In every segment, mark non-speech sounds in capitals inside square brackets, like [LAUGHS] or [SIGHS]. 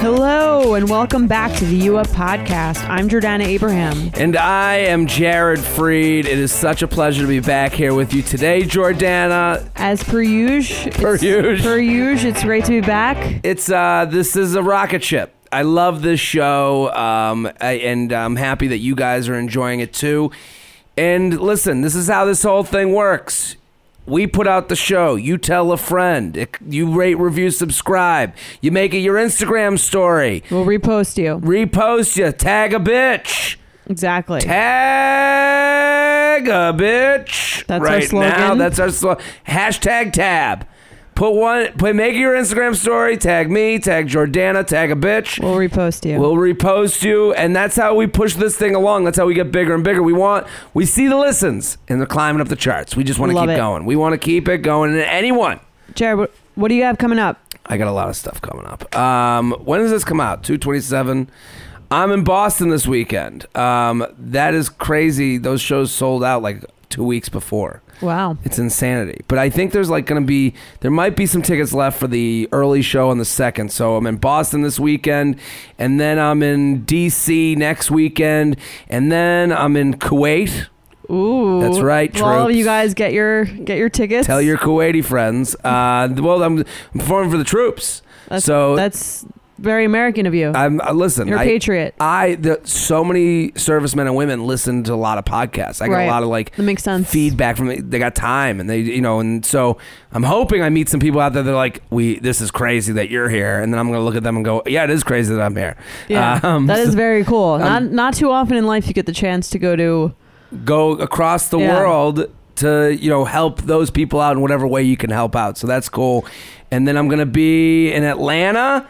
Hello, and welcome back to the U Up Podcast. I'm Jordana Abraham. And I am Jared Freid. It is such a pleasure to be back here with you today, Jordana. As per usual, Per usual. per usual, it's great to be back. It's uh this is a rocket ship. I love this show, um, I, and I'm happy that you guys are enjoying it too. And listen, this is how this whole thing works. We put out the show. You tell a friend. You rate, review, subscribe. You make it your Instagram story. We'll repost you. Repost you. Tag a bitch. Exactly. Tag a bitch. That's our slogan? now. That's our slogan. Hashtag tab. Put one. Put make your Instagram story. Tag me. Tag Jordana. Tag a bitch. We'll repost you. We'll repost you, and that's how we push this thing along. That's how we get bigger and bigger. We want, we see the listens, and they're climbing up the charts. We just want to keep it. going. We want to keep it going. And anyone, Jared, what, what do you have coming up? I got a lot of stuff coming up. Um, when does this come out? Two twenty seven. I'm in Boston this weekend. Um, that is crazy. Those shows sold out like two weeks before. Wow. It's insanity. But I think there's like going to be, there might be some tickets left for the early show on the second. So I'm in Boston this weekend, and then I'm in DC next weekend, and then I'm in Kuwait. Ooh. That's right, Well, troops. you guys get your get your tickets. Tell your Kuwaiti friends. Uh, well, I'm, I'm performing for the troops. That's, so that's very American of you. I'm uh, listen. You're a I- patriot. I the, so many servicemen and women listen to a lot of podcasts. I get Right. a lot of like That makes sense. feedback from the, they got time and they you know and so I'm hoping I meet some people out there that are like we this is crazy that you're here and then I'm gonna look at them and go yeah it is crazy that I'm here. yeah, [LAUGHS] Um, that is so very cool. not not too often in life you get the chance to go to. go across the Yeah. world to you know help those people out in whatever way you can help out. So that's cool. And then I'm gonna be in Atlanta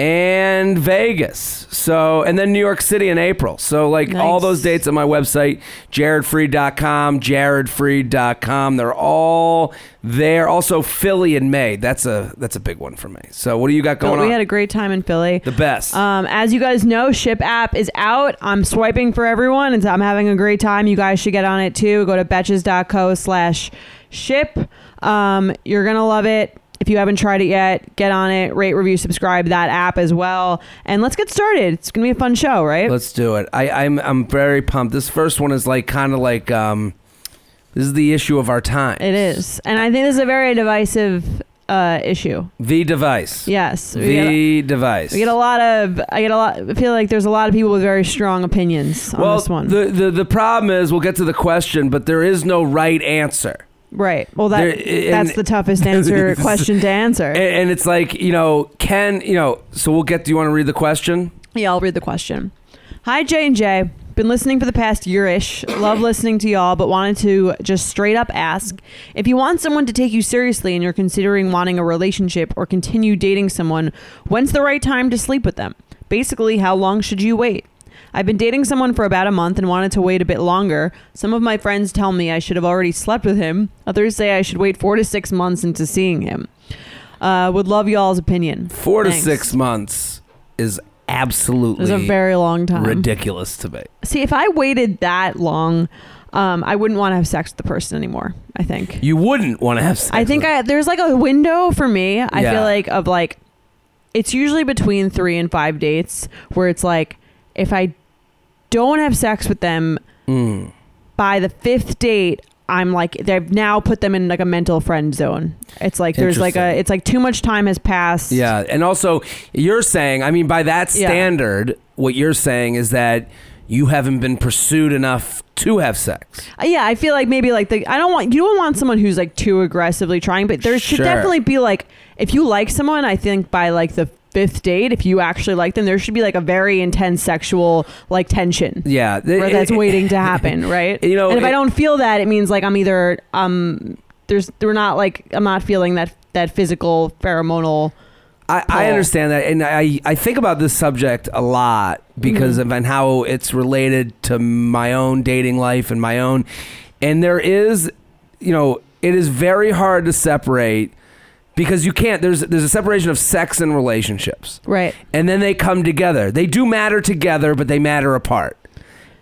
and Vegas. So and then New York City in April. So like all those dates on my website, jaredfreid.com, jaredfreid.com. They're all there. Also Philly in May. That's a that's a big one for me. So what do you got going we on? We had a great time in Philly. the best. Um, as you guys know, Ship app is out. I'm swiping for everyone, and I'm having a great time. You guys should get on it too. Go to betches.co slash ship. Um, you're gonna love it. If you haven't tried it yet, get on it. Rate, review, subscribe that app as well, and let's get started. It's gonna be a fun show, right? Let's do it. I, I'm I'm very pumped. This first one is like kind of like um, this is the issue of our time. it is, and I think this is a very divisive uh, issue. The device. Yes, we get, a, The device. we get a lot of. I get a lot. I feel like there's a lot of people with very strong opinions on well, this one. the, the the problem is we'll get to the question, but there is no right answer. Right. Well, that There- and- that's the toughest [LAUGHS] answer question to answer. And, and it's like you know, can you know? So we'll get. Do you want to read the question? Yeah, I'll read the question. Hi, J and J. Been listening for the past year-ish. Love listening to y'all, but wanted to just straight up ask if you want someone to take you seriously and you're considering wanting a relationship or continue dating someone. When's the right time to sleep with them? Basically, how long should you wait? I've been dating someone for about a month and wanted to wait a bit longer. Some of my friends tell me I should have already slept with him. Others say I should wait four to six months into seeing him. Uh, would love y'all's opinion. Four Thanks. to six months is absolutely It's a very long time. ridiculous to me. See, if I waited that long, um, I wouldn't want to have sex with the person anymore. I think. You wouldn't want to have sex. I think with- I, there's like a window for me. I Yeah. feel like of like, it's usually between three and five dates where it's like, if I don't have sex with them Mm. by the fifth date, I'm like they've now put them in like a mental friend zone. It's like there's like a it's like too much time has passed. Yeah, and also you're saying, I mean, by that Yeah. standard, what you're saying is that you haven't been pursued enough to have sex. Uh, Yeah, I feel like maybe like the I don't want you don't want someone who's like too aggressively trying, but there should Sure. definitely be like if you like someone, I think by like the fifth date, if you actually like them, there should be like a very intense sexual like tension Yeah, that's [LAUGHS] waiting to happen, [LAUGHS] right? You know, and if I don't feel that, it means like I'm either um there's we're not like I'm not feeling that that physical pheromonal I, I understand that, and I I think about this subject a lot because Mm-hmm. of and how it's related to my own dating life and my own, and there is, you know, it is very hard to separate because you can't. There's there's a separation of sex and relationships, Right. and then they come together. They do matter together, but they matter apart.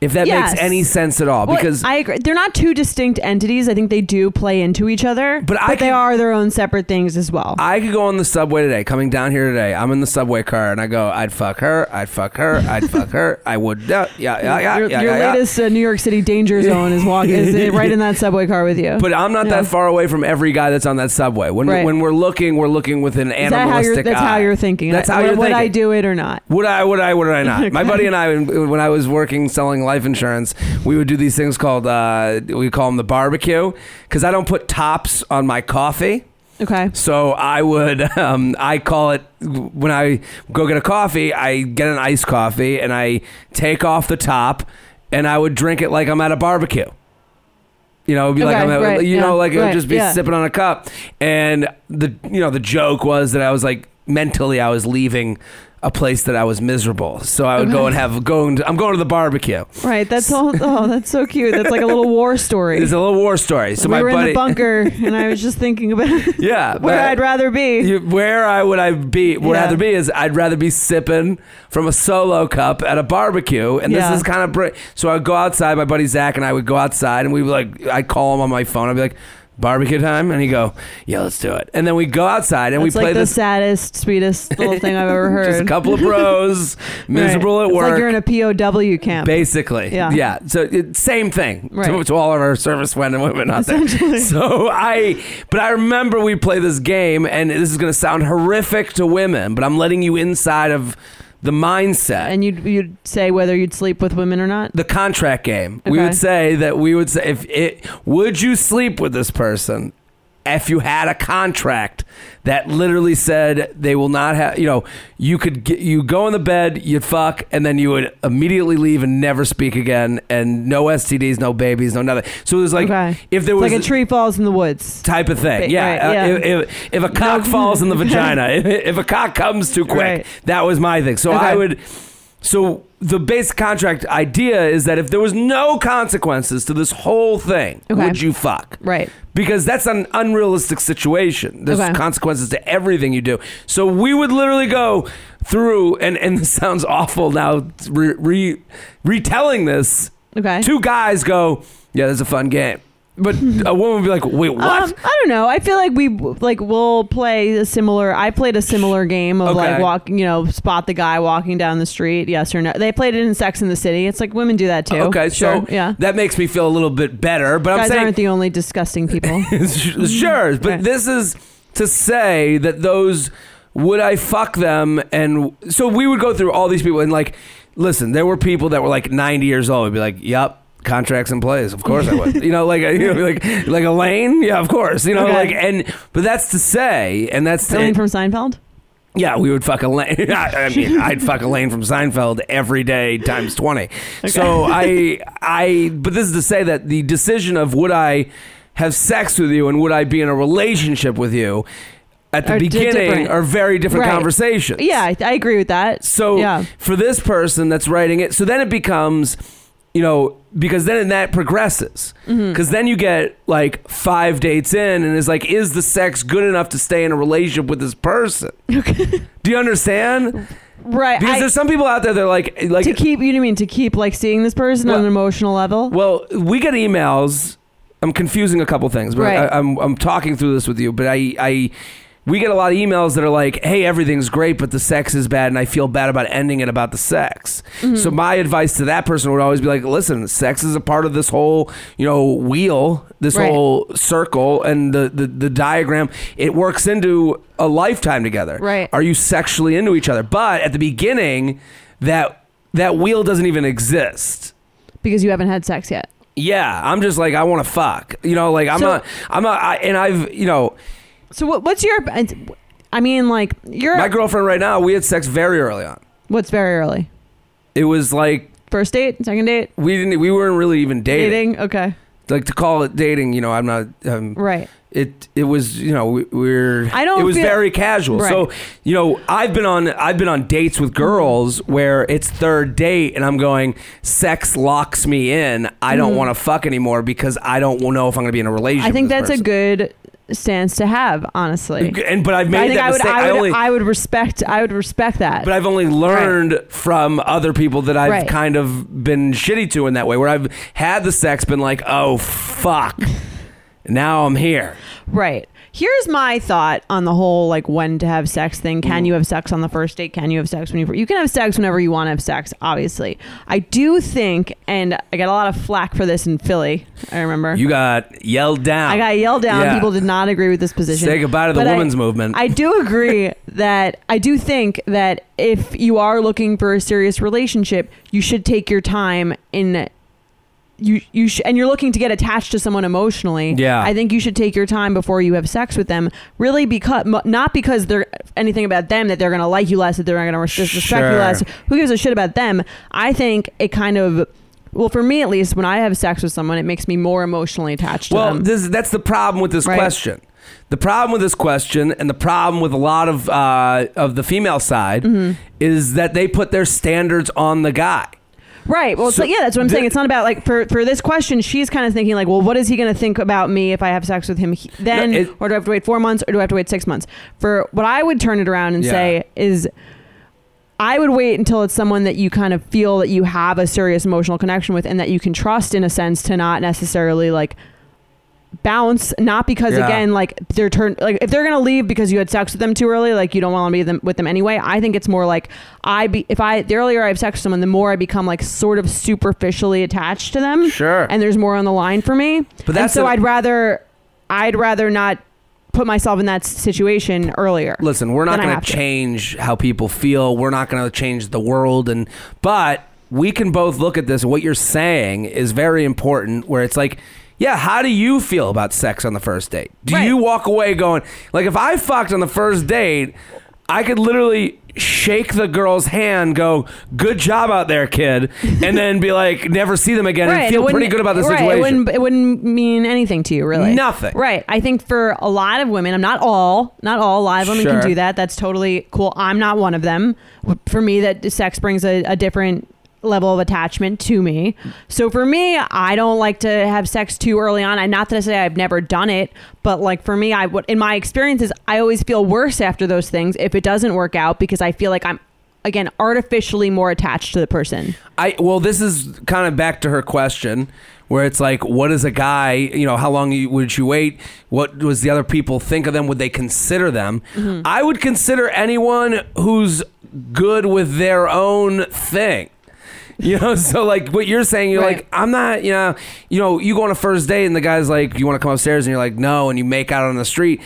If that Yes. makes any sense at all, Well, because I agree. They're not two distinct entities. I think they do play into each other, But I they can- are their own separate things as well. I could go on the subway today, coming down here today. I'm in the subway car, and I go, I'd fuck her, I'd fuck her, I'd fuck her, I would, yeah, yeah, yeah, yeah, your yeah, your yeah, yeah. latest uh, New York City danger [LAUGHS] zone is walking is right in that subway car with you. But I'm not Yeah. that far away from every guy that's on that subway. When Right. when we're looking, we're looking with an is that how you're? animalistic That's how eye. you're thinking. That's how would, you're would I do it or not? Would I? Would I? Would I not? [LAUGHS] My buddy and I, when I was working selling life insurance, we would do these things called uh, we call them the barbecue because I don't put tops on my coffee. Okay. So I would, [LAUGHS] um, I call it when I go get a coffee, I get an iced coffee and I take off the top and I would drink it like I'm at a barbecue. You know, it'd be like I'm at, right, you yeah, know, like it would right, just be yeah. sipping on a cup. And the, you know, the joke was that I was like mentally I was leaving a place that I was miserable. So I would go and have going. To, I'm going to the barbecue. Right. That's all. [LAUGHS] Oh, that's so cute. That's like a little war story. It's a little war story. So we my were buddy, in the bunker, [LAUGHS] and I was just thinking about [LAUGHS] yeah, where I'd rather be. You- where I would I be would Yeah. rather be is I'd rather be sipping from a solo cup at a barbecue, and Yeah. this is kind of so I'd go outside. My buddy Zach and I would go outside, and we would like I'd call him on my phone. I'd be like. Barbecue time, and he'd go, "Yeah, let's do it." And then we go outside and we like play the this. saddest, sweetest little thing I've ever heard. [LAUGHS] Just a couple of bros, [LAUGHS] miserable Right. at It's work. like you're in a POW camp. Basically, Yeah. yeah. So it, same thing to, Right. to all of our service men and women out there. Essentially. [LAUGHS] So I, but I remember we play this game, and this is going to sound horrific to women, but I'm letting you inside of the mindset. and you'd you'd say whether you'd sleep with women or not. the contract game. We Okay. would say that we would say if it would you sleep with this person if you had a contract that literally said they will not have you know you could get, you go in the bed you'd fuck and then you would immediately leave and never speak again and no STDs no babies no nothing so it was like okay. if there It's was like a tree falls in the woods. type of thing. Yeah. right, Uh, yeah. If, if, if a cock falls in the [LAUGHS] vagina, if, if a cock comes too quick, Right. that was my thing. So Okay. I would. So the base contract idea is that if there was no consequences to this whole thing, Okay. would you fuck? Right. Because that's an unrealistic situation. There's Okay. consequences to everything you do. So we would literally go through, and and this sounds awful now, re, re, retelling this. Okay. Two guys go, yeah, that's a fun game. But a woman would be like, wait, what? Um, I don't know. I feel like we like we'll play a similar. I played a similar game of Okay. like walking, you know, spot the guy walking down the street. Yes or no. They played it in Sex in the City. It's like women do that too. Okay, sure. so yeah. that makes me feel a little bit better. But I'm Guys saying, aren't the only disgusting people. [LAUGHS] sure, but Okay. this is to say that those would I fuck them, and so we would go through all these people and like, listen, there were people that were like 90 years old. Would be like, yep. Contracts in place, of course I would. [LAUGHS] You know, like you know, like like Elaine, yeah, of course. You know, Okay. like and but that's to say, and that's to, Elaine from Seinfeld. yeah, we would fuck Elaine. [LAUGHS] I mean, [LAUGHS] I'd fuck Elaine from Seinfeld every day times twenty. So I, I, but this is to say that the decision of would I have sex with you and would I be in a relationship with you at the Are beginning different. are very different Right. conversations. Yeah, I, I agree with that. So yeah. for this person that's writing it, so then it becomes, you know, because then that progresses. Mm-hmm. Because then you get like five dates in, and it's like, is the sex good enough to stay in a relationship with this person? Do you understand? right. Because I- there's some people out there that are like, like, to keep you mean to keep like seeing this person on an emotional level. well, we get emails. I'm confusing a couple things, but Right. I, I'm I'm talking through this with you. But I I we get a lot of emails that are like, "Hey, everything's great, but the sex is bad, and I feel bad about ending it about the sex." Mm-hmm. So my advice to that person would always be like, "Listen, sex is a part of this whole you know wheel, this Right. whole circle, and the, the the diagram. It works into a lifetime together. Right. Are you sexually into each other? But at the beginning, that that wheel doesn't even exist." because you haven't had sex yet. Yeah, I'm just like I want to fuck. You know, like I'm So- not. I'm not. I, and I've you know So what, what's your? I mean, like you're. my girlfriend right now. We had sex very early on. what's very early? It was like First date, second date, we didn't. We weren't really even dating. dating. Okay. Like to call it dating, you know, I'm not. Um, Right. It it was you know we- we're I don't it was feel- very casual so you know I've been on I've been on dates with girls where it's third date and I'm going sex locks me in I don't want to fuck anymore because I don't know if I'm going to be in a relationship Mm-hmm. I think with that's a good stance to have, honestly. and but I've I made think that I would, mistake I would, only I would respect, I would respect that. but I've only learned from other people that I've Right. kind of been shitty to in that way where I've had the sex been like oh fuck [LAUGHS] now I'm here Right. Here's my thought on the whole like when to have sex thing. Can mm. you have sex on the first date? Can you have sex when you you can have sex whenever you want to have sex, obviously. I do think and I got a lot of flack for this in Philly, I remember. you got yelled down I got yelled down. Yeah. People did not agree with this position. Say goodbye to the But I- women's movement. I do agree [LAUGHS] that I do think that if you are looking for a serious relationship, you should take your time in you you sh- and you're looking to get attached to someone emotionally. Yeah. I think you should take your time before you have sex with them. Really, because mo- not because they're anything about them that they're going to like you less, that they're not going to respect Sure. you less. Who gives a shit about them? I think it kind of. Well, for me at least, when I have sex with someone, it makes me more emotionally attached to Well, them. this that's the problem with this Right. question. The problem with this question, and the problem with a lot of uh, of the female side, Mm-hmm. is that they put their standards on the guy. Right. Well, So like, yeah, that's what I'm saying. It's not about like for for this question. She's kind of thinking like, well, what is he going to think about me if I have sex with him he- then, it- or do I have to wait four months, or do I have to wait six months? For what I would turn it around and Yeah. say is, I would wait until it's someone that you kind of feel that you have a serious emotional connection with, and that you can trust in a sense to not necessarily like bounce not because Yeah. again like they're turn like if they're gonna leave because you had sex with them too early like you don't want to be them with them anyway i think it's more like i be if i the earlier i have sex with someone the more i become like sort of superficially attached to them Sure. and there's more on the line for me But that's and so i i'd rather i'd rather not put myself in that situation earlier Listen, we're not going have to change how people feel. We're not to change the world, and but we can both look at this. What you're saying is very important. Where it's like. Yeah, how do you feel about sex on the first date? Do Right. you walk away going like if I fucked on the first date, I could literally shake the girl's hand, go, "Good job out there, kid," and then be like, never see them again, and feel pretty good about the right, situation. It wouldn't, it wouldn't mean anything to you, really. Nothing. Right. I think for a lot of women, I'm not all, not all, a lot of women Sure. can do that. That's totally cool. I'm not one of them. For me, that sex brings a, a different level of attachment to me. So for me, I don't like to have sex too early on. I not to say I've never done it, but like for me, I would in my experiences, I always feel worse after those things if it doesn't work out because I feel like I'm again artificially more attached to the person. I well, this is kind of back to her question, where it's like, what is a guy? You know, how long would you wait? What was the other people think of them? Would they consider them? Mm-hmm. I would consider anyone who's good with their own thing. You know, so like what you're saying, you're Right. like, I'm not, you know, you know, you go on a first date and the guy's like, you want to come upstairs, and you're like, no, and you make out on the street,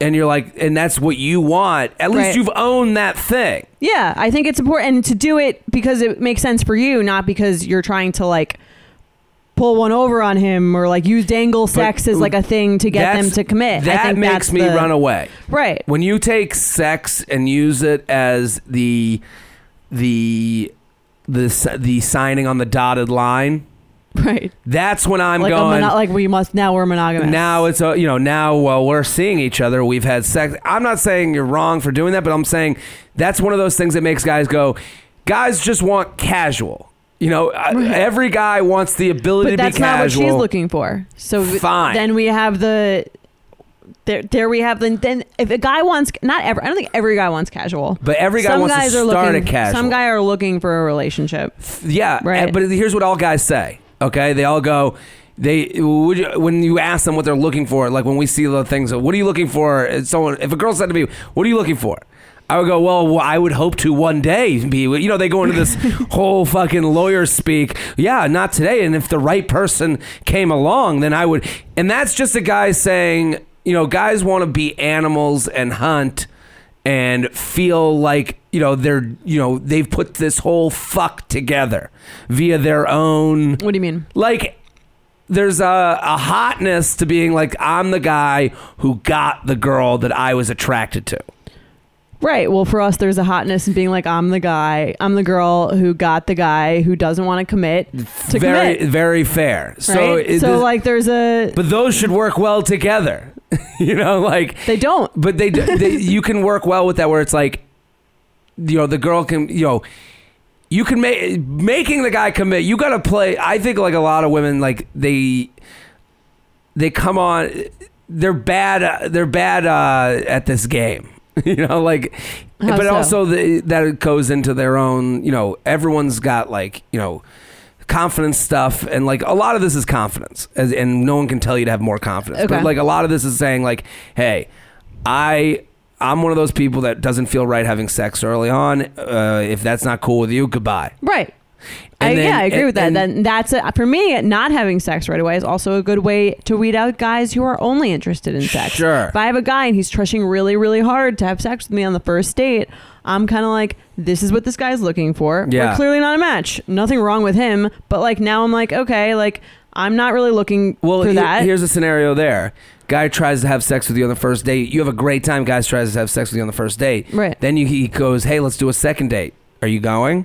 and you're like, and that's what you want. At least Right. you've owned that thing. Yeah, I think it's important and to do it because it makes sense for you, not because you're trying to like pull one over on him or like use dangle sex as like a thing to get them That's- to commit. That I think makes that's me the- run away. Right. When you take sex and use it as the the the the signing on the dotted line, Right. that's when I'm like going. mono- like we must now we're monogamous. now it's a you know now while we're seeing each other we've had sex i'm not saying you're wrong for doing that but i'm saying that's one of those things that makes guys go guys just want casual you know uh, I- every guy wants the ability but to that's be not what she's looking for. So Fine. then we have the there, there we have the then if a guy wants not every I don't think every guy wants casual. But every guy some wants to guys are start looking, a casual. Some guy are looking for a relationship. Yeah, Right. But here's what all guys say. Okay, they all go. They would you, when you ask them what they're looking for, like when we see the things. What are you looking for? Someone, if a girl said to me, "What are you looking for?" I would go, well, I would hope to one day be, you know, they go into this [LAUGHS] whole fucking lawyer speak. Yeah, not today. And if the right person came along, then I would. And that's just a guy saying, you know, guys want to be animals and hunt and feel like you know they're you know they've put this whole fuck together via their own What do you mean? like there's a, a hotness to being like i'm the guy who got the girl that i was attracted to Right. Well, for us, there's a hotness in being like, I'm the guy, I'm the girl who got the guy who doesn't want to commit to very commit. very fair. So it- so like, there's a but those should work well together. [LAUGHS] you know, like they don't. but they, they you can work well with that where it's like you know the girl can you know you can make making the guy commit you got to play i think like a lot of women like they they come on they're bad they're bad uh at this game [LAUGHS] you know like How but so? also the, that goes into their own you know everyone's got like you know confidence stuff and like a lot of this is confidence as, and no one can tell you to have more confidence Okay. but like a lot of this is saying like hey i i'm one of those people that doesn't feel right having sex early on uh, if that's not cool with you goodbye Right. I, then- yeah, I agree and- with that. Then that's a, for me. Not having sex right away is also a good way to weed out guys who are only interested in sex. Sure. If I have a guy and he's trying really, really hard to have sex with me on the first date, I'm kind of like, this is what this guy's looking for. Yeah. We're clearly not a match. Nothing wrong with him, but like now I'm like, okay, like I'm not really looking well for he- that. here's a scenario there guy tries to have sex with you on the first date you have a great time guys tries to have sex with you on the first date Right. then you, he goes hey let's do a second date are you going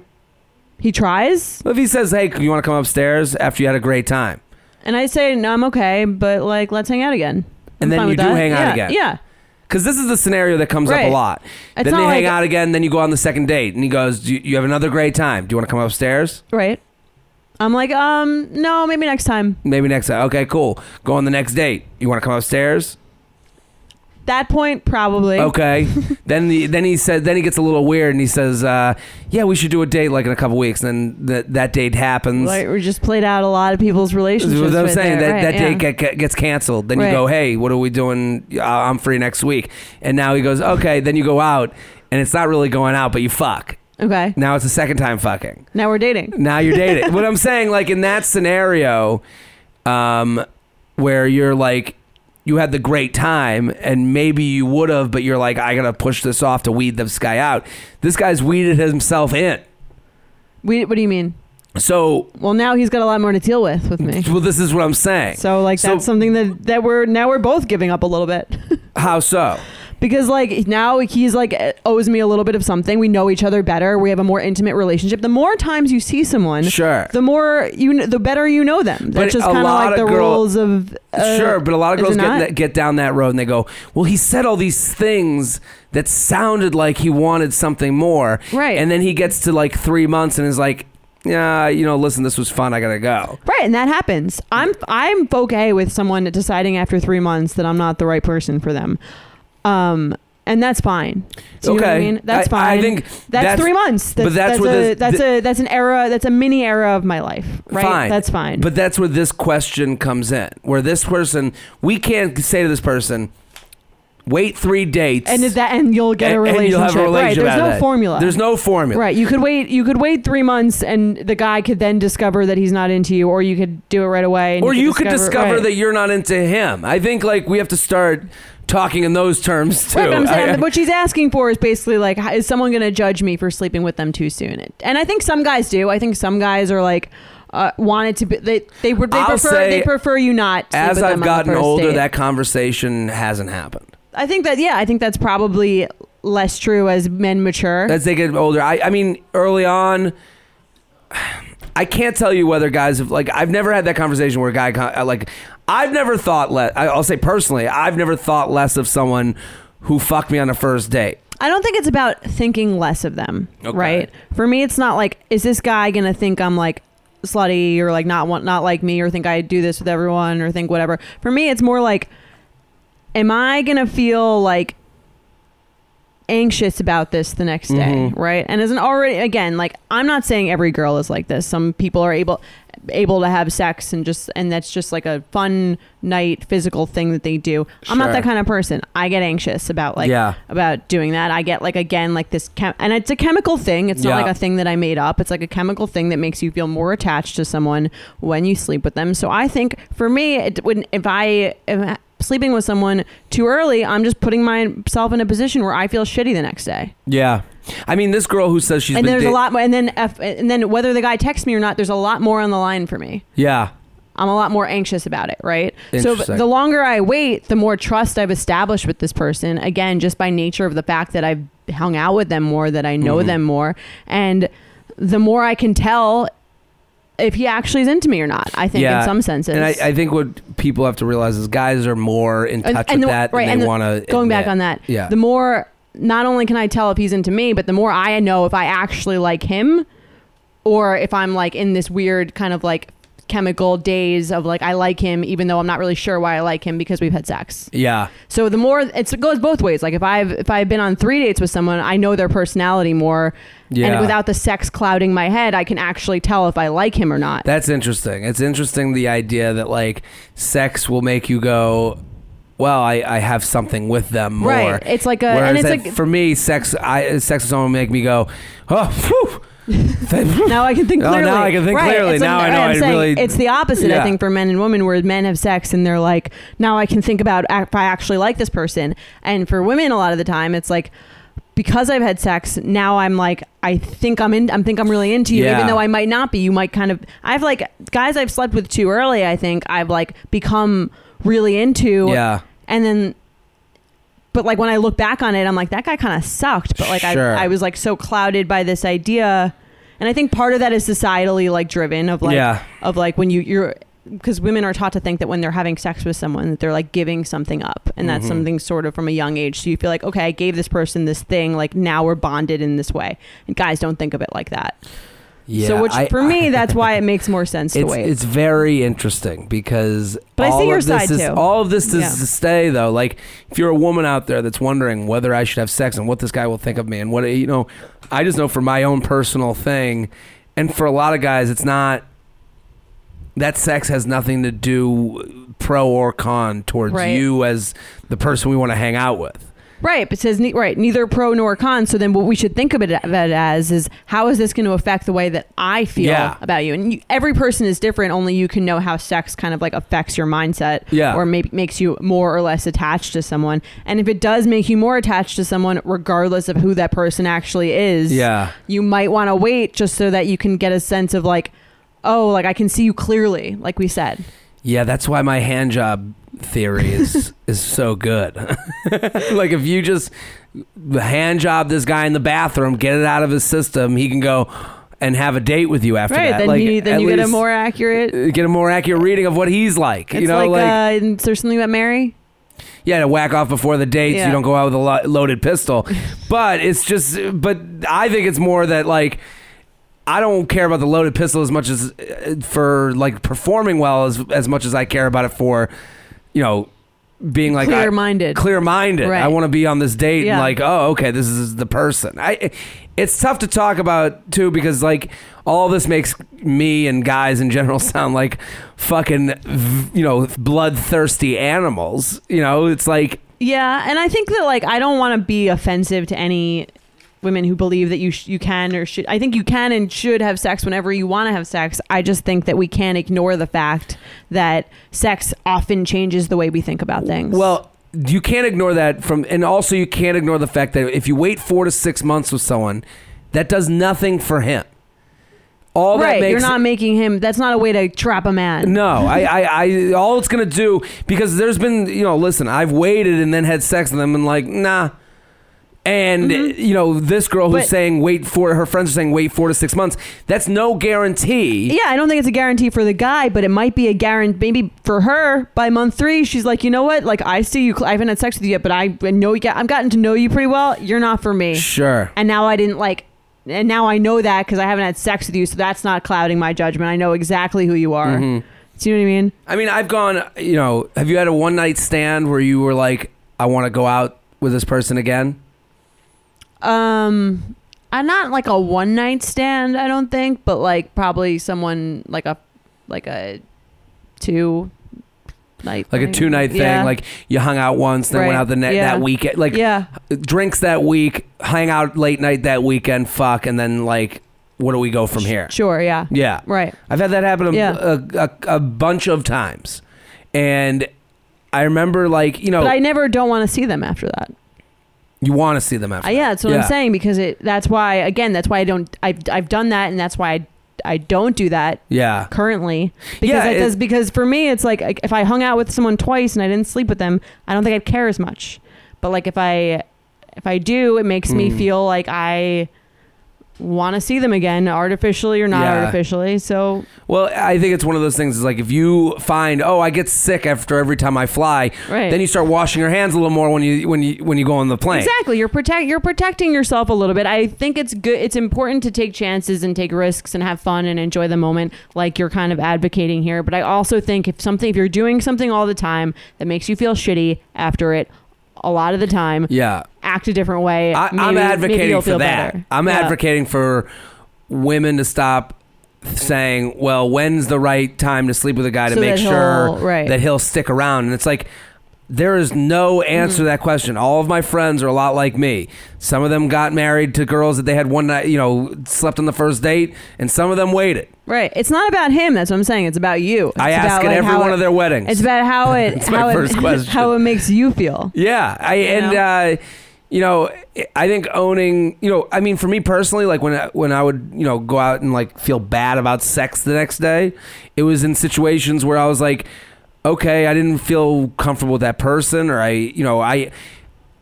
he tries, if he says, "Hey, you want to come upstairs after you had a great time," and I say, no, I'm okay, but like let's hang out again. I'm And then fine you with do that. hang out Yeah, again. Yeah. because this is the scenario that comes up Right. a lot. It's then not they hang like- out again. Then you go on the second date, and he goes, "Do you, you have another great time? Do you want to come upstairs? Right. I'm like, um, no, maybe next time. Maybe next time. Okay, cool. Go on the next date. You want to come upstairs? That point, probably. Okay. [LAUGHS] then the, then he said then he gets a little weird and he says, uh, "Yeah, we should do a date like in a couple weeks." And then that that date happens. Like we just played out a lot of people's That's relationships. what I'm right saying. there. That, Right, that yeah. date get, get- gets canceled. Then Right. you go, hey, what are we doing? Uh, I'm free next week. And now he goes, okay. Then you go out, and it's not really going out, but you fuck. Okay. Now it's the second time fucking. Now we're dating. Now you're dating. [LAUGHS] what I'm saying, like in that scenario, um, where you're like, you had the great time, and maybe you would have, but you're like, I gotta push this off to weed this guy out. This guy's weeded himself in. We, what do you mean? So, Well, now he's got a lot more to deal with with me. well, this is what I'm saying. So like So- that's something that that we're now we're both giving up a little bit [LAUGHS] How so? Because like now he's like owes me a little bit of something. We know each other better. We have a more intimate relationship. The more times you see someone, Sure. the more you the better you know them. But That's just a kind of like the girl- rules of uh, sure, but a lot of girls get, that, get down that road and they go, "Well, he said all these things that sounded like he wanted something more." Right. And then he gets to like 3 months and is like, "Yeah, you know, listen, this was fun. I got to go." Right, and that happens. I'm I'm okay with someone deciding after three months that I'm not the right person for them, um, and that's fine. You know what I Okay. mean? That's I- fine. I think that's, that's- three months. but that's that's where a this- that's thi- a that's an era. That's a mini era of my life. Right. Fine. That's fine. But that's where this question comes in. Where this person, we can't say to this person, "Wait 3 dates." and is that and you'll get a and- relationship. you'll have a relationship right. There's no that. formula. There's no formula. Right. You could wait. You could wait three months, and the guy could then discover that he's not into you, or you could do it right away. And Or you could discover right. that you're not into him. I think like we have to start talking in those terms too. Right, but I'm saying I- what she's asking for is basically like, is someone going to judge me for sleeping with them too soon? And I think some guys do. I think some guys are like, uh, wanted to be. They they were they prefer they prefer you not. As I've gotten older, date. that conversation hasn't happened. I think that yeah, I think that's probably less true as men mature. As they get older, I, I mean, early on, [SIGHS] I can't tell you whether guys have like. I've never had that conversation where a guy uh, like. I've never thought less. I'll say personally, I've never thought less of someone who fucked me on a first date. I don't think it's about thinking less of them, Okay. right? For me, it's not like is this guy gonna think I'm like slutty or like not want not like me or think I do this with everyone or think whatever. For me, it's more like, am I gonna feel like anxious about this the next day, Mhm. right? And as an already again, like I'm not saying every girl is like this. Some people are able able to have sex and just and that's just like a fun night physical thing that they do. I'm not that kind of person. I get anxious about like Yeah. about doing that. I get like again like this chem- and it's a chemical thing. It's not like a thing that I made up. It's like a chemical thing that makes you feel more attached to someone when you sleep with them. So I think for me, it, when if I am sleeping with someone too early, I'm just putting myself in a position where I feel shitty the next day. Yeah, I mean, this girl who says she's and there's a lot more. And then if, and then whether the guy texts me or not, there's a lot more on the line for me. Yeah, I'm a lot more anxious about it, right? So the longer I wait, the more trust I've established with this person. Again, just by nature of the fact that I've hung out with them more, that I know Mm-hmm. them more, and the more I can tell if he actually is into me or not. I think in some senses. And I, I think what people have to realize is guys are more in touch with the- that right, and they the- want to. going back on that Yeah. the more not only can i tell if he's into me but the more i know if i actually like him or if i'm like in this weird kind of like chemical days of like i like him even though i'm not really sure why i like him because we've had sex yeah. so the more it's, it goes both ways like if i've if i've been on three dates with someone i know their personality more Yeah. and without the sex clouding my head i can actually tell if i like him or not That's interesting. It's interesting the idea that like sex will make you go, well, I, I have something with them more. Right. It's like a- Whereas and it's like- for me, sex I sex with someone will make me go, oh, whew. Now I can think Oh, clearly. now I can think right. clearly. It's like- Now I right, know I'm I saying really- It's the opposite, Yeah. I think, for men and women, where men have sex and they're like, now I can think about if I actually like this person. And for women, a lot of the time, it's like. Because I've had sex, now I'm like, I think I'm in. I think I'm really into you, Yeah. even though I might not be. You might kind of. I've like guys I've slept with too early. I think I've like become really into. yeah. And then, but like when I look back on it, I'm like, that guy kind of sucked. But like Sure. I, I was like so clouded by this idea. And I think part of that is societally like driven of like, Yeah. of like when you, you're, because women are taught to think that when they're having sex with someone that they're like giving something up and that's Mhm. something sort of from a young age so you feel like okay i gave this person this thing like now we're bonded in this way and guys don't think of it like that Yeah. so which I- for me [LAUGHS] that's why it makes more sense to it's, wait it's very interesting because But I see all your of this side, is, too. all of this is Yeah. to stay though like if you're a woman out there that's wondering whether i should have sex and what this guy will think of me and what you know i just know for my own personal thing and for a lot of guys it's not that sex has nothing to do pro or con towards Right. you as the person we want to hang out with Right, but it says ne- right, neither pro nor con. So then, what we should think of it, of it as is how is this going to affect the way that I feel Yeah. about you? And you, every person is different. Only you can know how sex kind of like affects your mindset, Yeah. or maybe makes you more or less attached to someone. And if it does make you more attached to someone, regardless of who that person actually is, yeah you might want to wait just so that you can get a sense of like, oh, like I can see you clearly, like we said. Yeah, that's why my hand job theory is [LAUGHS] is so good. [LAUGHS] like if you just hand job this guy in the bathroom, get it out of his system, he can go and have a date with you after right, that. then like, you then you get a more accurate. get a more accurate reading of what he's like. It's you know, like, like, uh, is there something about Mary? yeah, to whack off before the dates, Yeah. you don't go out with a lo- loaded pistol. [LAUGHS] but it's just, but I think it's more that like. I don't care about the loaded pistol as much as uh, for like performing well as as much as I care about it for, you know, being like Clear-minded. clear-minded. Right. I want to be on this date Yeah. and like, oh, okay, this is the person. I it's tough to talk about too because like all this makes me and guys in general [LAUGHS] sound like fucking you know bloodthirsty animals. You know, it's like Yeah, and I think that like I don't want to be offensive to any women who believe that you sh- you can or should. I think you can and should have sex whenever you want to have sex. I just think that we can't ignore the fact that sex often changes the way we think about things. Well, you can't ignore that from, and also you can't ignore the fact that if you wait four to six months with someone, that does nothing for him. All right, that makes you're not making him. That's not a way to trap a man. no, I, I, I, all it's gonna do because there's been, you know, listen, I've waited and then had sex with them and like, nah. And you know, this girl who's Mm-hmm. But- saying wait for her friends are saying wait four to six months. That's no guarantee. Yeah, I don't think it's a guarantee for the guy, but it might be a guarantee. Maybe for her, by month three, she's like, you know what? Like, I see you. I haven't had sex with you yet, but I know you. I've gotten to know you pretty well. You're not for me. Sure. and now I didn't like and now I know that because I haven't had sex with you, so that's not clouding my judgment. I know exactly who you are. Mhm. Do you know what I mean? I mean, I've gone. You know, have you had a one night stand where you were like, I want to go out with this person again? Um, I'm not like a one night stand. I don't think, but like probably someone like a like a two night Like a two night thing. Yeah. Like you hung out once, then went out the net Yeah. that weekend. Like yeah, drinks that week, hang out late night that weekend, fuck, and then like, what do we go from here? sure, yeah, Yeah. right. I've had that happen a, Yeah. a, a, a bunch of times. And I remember, like, you know, But I never don't want to see them after that. You want to see them after. Uh, yeah, that's what Yeah. I'm saying because it. That's why again. That's why I don't. I've I've done that, and that's why I. I don't do that Yeah. currently because Yeah, that it- does because for me it's like like, if I hung out with someone twice and I didn't sleep with them, I don't think I'd care as much. But like if I if I do, it makes me Mm. feel like I want to see them again, artificially or not Yeah. artificially. So Well, I think it's one of those things. Is like if you find, oh, I get sick after every time I fly, Right. then you start washing your hands a little more when you when you when you go on the plane. Exactly. You're protect you're protecting yourself a little bit. I think it's good it's important to take chances and take risks and have fun and enjoy the moment like you're kind of advocating here. But I also think if something if you're doing something all the time that makes you feel shitty after it a lot of the time, Yeah. act a different way. I, maybe advocating you'll for feel that. better. I'm Yeah. advocating for women to stop saying, "Well, when's the right time to sleep with a guy to So make sure right. that he'll stick around?" And it's like there is no answer Mm-hmm. to that question. All of my friends are a lot like me. Some of them got married to girls that they had one night, you know, slept on the first date, and some of them waited. Right. It's not about him. That's what I'm saying. It's about you. It's I about, ask at like, every how one it- of their weddings. It's about how [LAUGHS] it That's my how first it [LAUGHS] question. how it makes you feel. Yeah, I and uh, you know, I think owning, you know, I mean, for me personally, like when I, when I would, you know, go out and like feel bad about sex the next day, it was in situations where I was like, okay, I didn't feel comfortable with that person, or I, you know, I,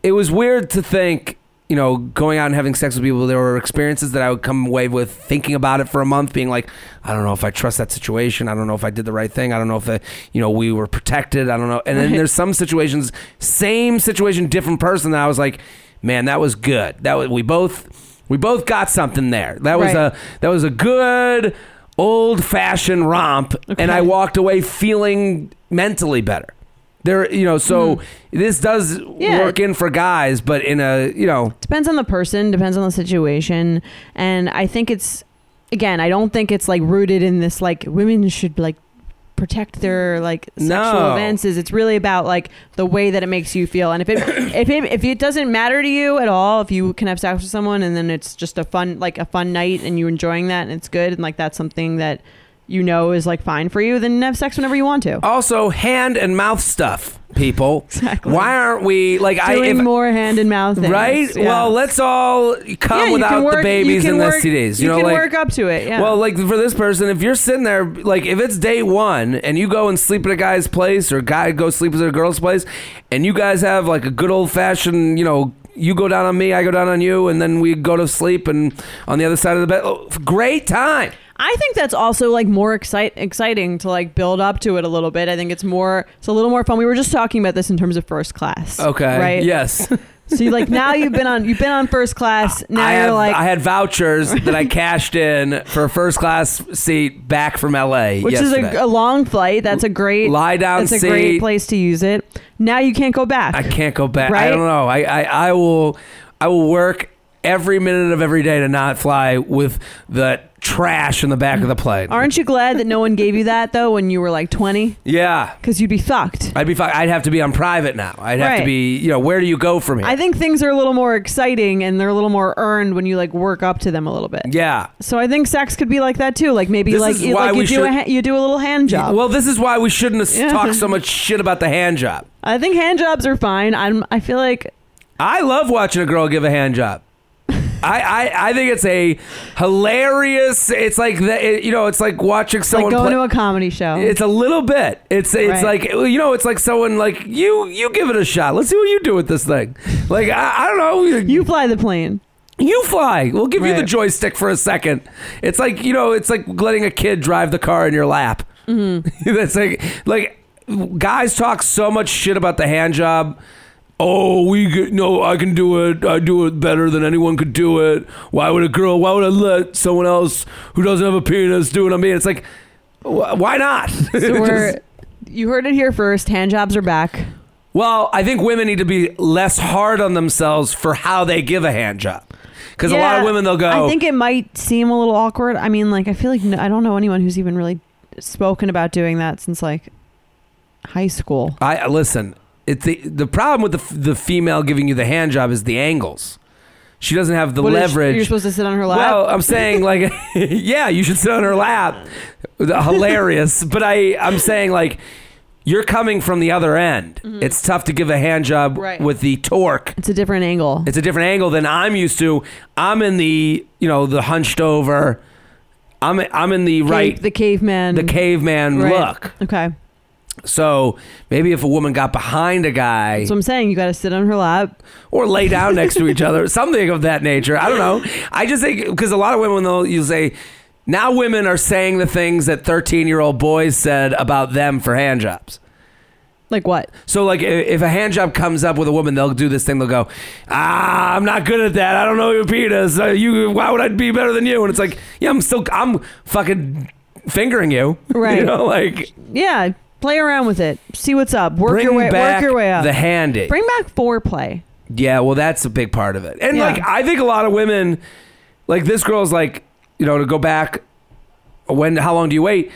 it was weird to think. You know, going out and having sex with people, there were experiences that I would come away with thinking about it for a month, being like, I don't know if I trust that situation. I don't know if I did the right thing. I don't know if, the, you know, we were protected. I don't know. And then there's some situations, same situation, different person. That I was like, man, that was good. That was we both we both got something there. That was Right. a that was a good old fashioned romp, and I walked away feeling mentally better. There, you know, so hmm. this does. Yeah. work in for guys, but in a you know, depends on the person depends on the situation and i think it's again i don't think it's like rooted in this like women should like protect their like sexual No. advances it's really about like the way that it makes you feel and if it [COUGHS] if it if it doesn't matter to you at all if you can have sex with someone and then it's just a fun like a fun night and you're enjoying that and it's good and like that's something that you know is like fine for you then have sex whenever you want to also hand and mouth stuff, people. Exactly. Why aren't we like I doing if, more hand and mouth things. right? Yeah. Well, let's all come you without work- the babies and work- the STDs. You, you know, can like work up to it yeah Well, like for this person, if you're sitting there, like if it's day one and you go and sleep at a guy's place or guy goes sleep at a girl's place, and you guys have like a good old fashioned, you know, you go down on me, I go down on you, and then we go to sleep and on the other side of the bed. Oh, great time. I think that's also like more excite- exciting to like build up to it a little bit. I think it's more, it's a little more fun. We were just talking about this in terms of first class. Okay. Right. Yes. [LAUGHS] So you like now you've been on, you've been on first class. Now I you're have, like, I had vouchers that I cashed in for a first class seat back from LA. which yesterday. is a, a long flight. That's a great, lie down that's a great place to use it. Now you can't go back. I can't go back. I don't know. I, I, I will I will work every minute of every day to not fly with the trash in the back of the plane. Aren't you glad that no one gave you that though when you were like 20? yeah. Because you'd be fucked. I'd be fine. I'd have to be on private now. I'd have to be, you know, where do you go from here? I think things are a little more exciting and they're a little more earned when you like work up to them a little bit. yeah. So I think sex could be like that too. Like maybe This like is you, why like we you do should- a ha- you do a little hand job. Well, this is why we shouldn't [LAUGHS] have Yeah. talked so much shit about the hand job. I think hand jobs are fine. I'm I feel like I love watching a girl give a hand job. I, I, I think it's a hilarious. It's like the, it- you know, it's like watching it's like someone going play. to a comedy show. It's a little bit. It's it's Right. like you know. It's like someone like you. You give it a shot. Let's see what you do with this thing. Like I, I don't know. You, fly the plane. you fly. We'll give you the joystick for a second. It's like you know. It's like letting a kid drive the car in your lap. Mm-hmm. [LAUGHS] That's like like guys talk so much shit about the hand job. Oh, we get, no, I can do it. I do it better than anyone could do it. Why would a girl? Why would I let someone else who doesn't have a penis do it on me? It's like, wh- why not? So [LAUGHS] we're you heard it here first. Hand jobs are back. Well, I think women need to be less hard on themselves for how they give a hand job. Because a lot of women, they'll go, I think it might seem a little awkward. I mean, like I feel like no, I don't know anyone who's even really spoken about doing that since like high school. I listen. It's the the problem with the the female giving you the hand job is the angles. She doesn't have the What is- leverage. You're supposed to sit on her lap. Well, I'm saying like, [LAUGHS] yeah, you should sit on her lap. Hilarious, [LAUGHS] but I I'm saying like. You're coming from the other end. It's tough to give a hand job Mm-hmm. Right. with the torque. it's a different angle. It's a different angle than I'm used to. I'm in the, you know, the hunched over. I'm I'm in the right Cave- the caveman. the caveman Right. look. Okay. So maybe if a woman got behind a guy So I'm saying you got to sit on her lap. or lay down next to each other, [LAUGHS] something of that nature. I don't know. I just think because a lot of women they'll you say now women are saying the things that 13 year old boys said about them for hand jobs. Like what? So like if a hand job comes up with a woman, they'll do this thing. They'll go, ah, I'm not good at that. I don't know your penis. Uh, you, why would I be better than you? And it's like, yeah, I'm still, I'm fucking fingering you. [LAUGHS] Right. You know, like Yeah. Play around with it. See what's up. Work bring your way. back Work your way up. the handy. Bring back foreplay. Yeah, well, that's a big part of it. And Yeah. like, I think a lot of women, like this girl's like, you know, to go back. When? How long do you wait?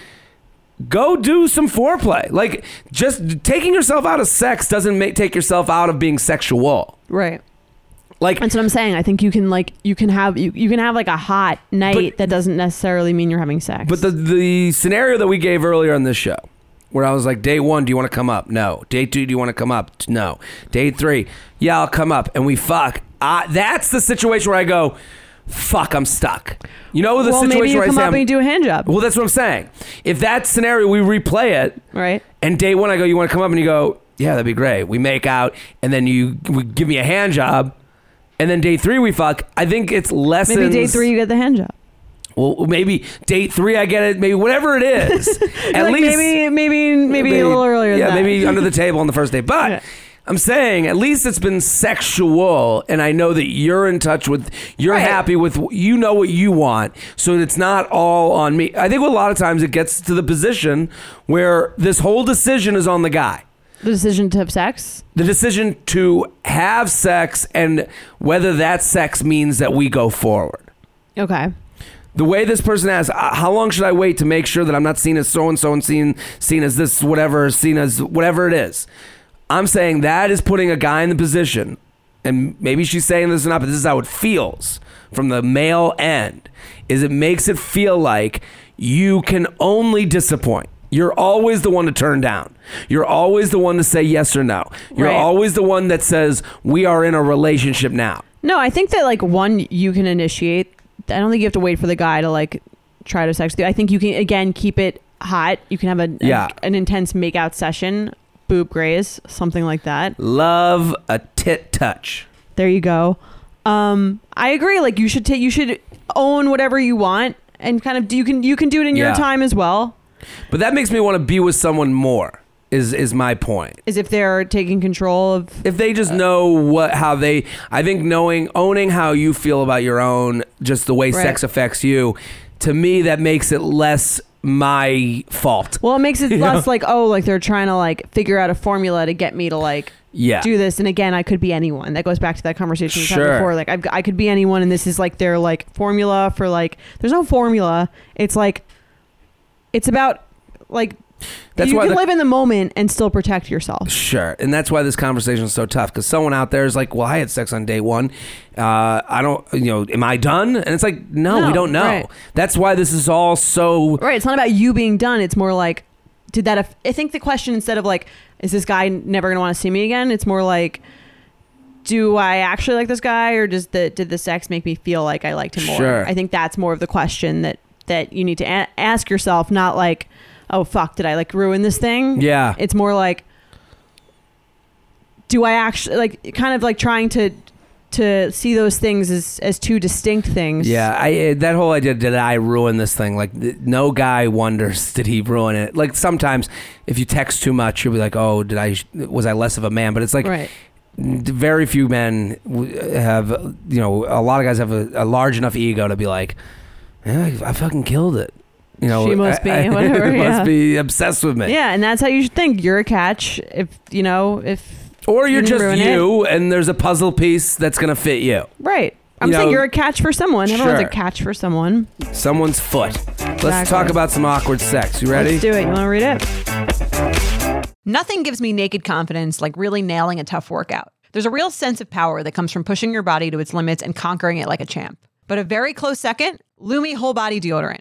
Go do some foreplay. Like, just taking yourself out of sex doesn't make take yourself out of being sexual. Right. Like, That's what I'm saying. I think you can like you can have you, you can have like a hot night But- that doesn't necessarily mean you're having sex. But the the scenario that we gave earlier on this show, where I was like, day one, do you want to come up? No. Day two, do you want to come up? No. Day three, yeah, I'll come up, and we fuck. Uh, that's the situation where I go, fuck, I'm stuck. You know the well, situation maybe you where come I say, up and you do a hand job. well, that's what I'm saying. If that scenario we replay it, right. and day one I go, you want to come up, and you go, yeah, that'd be great. We make out, and then you give me a hand job. And then day three we fuck. I think it's lessons. Maybe day three you get the hand job. Well, maybe date three, I get it. Maybe whatever it is. [LAUGHS] At like least maybe maybe maybe, a little earlier. Yeah, than that. maybe under the table on the first day. But Yeah. I'm saying at least it's been sexual, and I know that you're in touch with, you're Right. happy with, you know what you want, so it's not all on me. I think a lot of times it gets to the position where this whole decision is on the guy the decision to have sex. the decision to have sex and whether that sex means that we go forward. Okay. The way this person asks, uh, how long should I wait to make sure that I'm not seen as so and so and seen seen as this whatever, seen as whatever it is? I'm saying that is putting a guy in the position, and maybe she's saying this or not, but this is how it feels from the male end. Is it makes it feel like you can only disappoint. You're always the one to turn down. You're always the one to say yes or no. You're Right. always the one that says we are in a relationship now. No, I think that like one you can initiate. I don't think you have to wait for the guy to like try to sex with you. I think you can again keep it hot. You can have a, a- Yeah. an intense makeout session, boob graze, something like that. Love a tit touch. There you go. Um, I agree. Like you should take you should own whatever you want and kind of you can you can do it in your time as well. But that makes me want to be with someone more. Is is my point. Is if they're taking control of If they just know what how they I think knowing owning how you feel about your own just the way Right. sex affects you, to me that makes it less my fault. well, it makes it [LAUGHS] less like oh, like they're trying to like figure out a formula to get me to like Yeah. do this. And again, I could be anyone. That goes back to that conversation we Sure. had before. Like I've, I could be anyone, and this is like their like formula for like. There's no formula. It's like, it's about like. That's you why can the- live in the moment and still protect yourself. Sure, and that's why this conversation is so tough because someone out there is like, "Well, I had sex on day one. Uh, I don't, you know, am I done?" And it's like, "No, we don't know." right. That's why this is all so Right. It's not about you being done. It's more like, did that? Aff- I think the question instead of like, is this guy never going to want to see me again? It's more like, do I actually like this guy, or does the did the sex make me feel like I liked him more? Sure. I think that's more of the question that that you need to a- ask yourself, not like, oh fuck, did I like ruin this thing? yeah. It's more like, do I actually like kind of like trying to to see those things as as two distinct things? Yeah, I uh, that whole idea did I ruin this thing? Like th- no guy wonders [LAUGHS] did he ruin it. Like sometimes if you text too much, you'll be like, "Oh, did I was I less of a man?" But it's like Right. very few men have you know, a lot of guys have a, a large enough ego to be like, yeah, I, I fucking killed it." You know, She must be, I- I- [LAUGHS] whatever, must yeah. be obsessed with me. Yeah, and that's how you should think. You're a catch. If you know, if Or you're You just ruin you, and there's a puzzle piece that's gonna fit you. right. I'm You saying know- you're a catch for someone. Everyone's Sure. a catch for someone. Someone's foot. Let's talk about some awkward sex. You ready? Let's do it. You want to read it? Nothing gives me naked confidence like really nailing a tough workout. There's a real sense of power that comes from pushing your body to its limits and conquering it like a champ. But a very close second, Lume Whole Body Deodorant.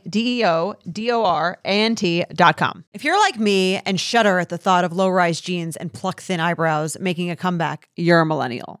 D E O D O R A N T.com. If you're like me and shudder at the thought of low rise jeans and pluck thin eyebrows making a comeback, you're a millennial.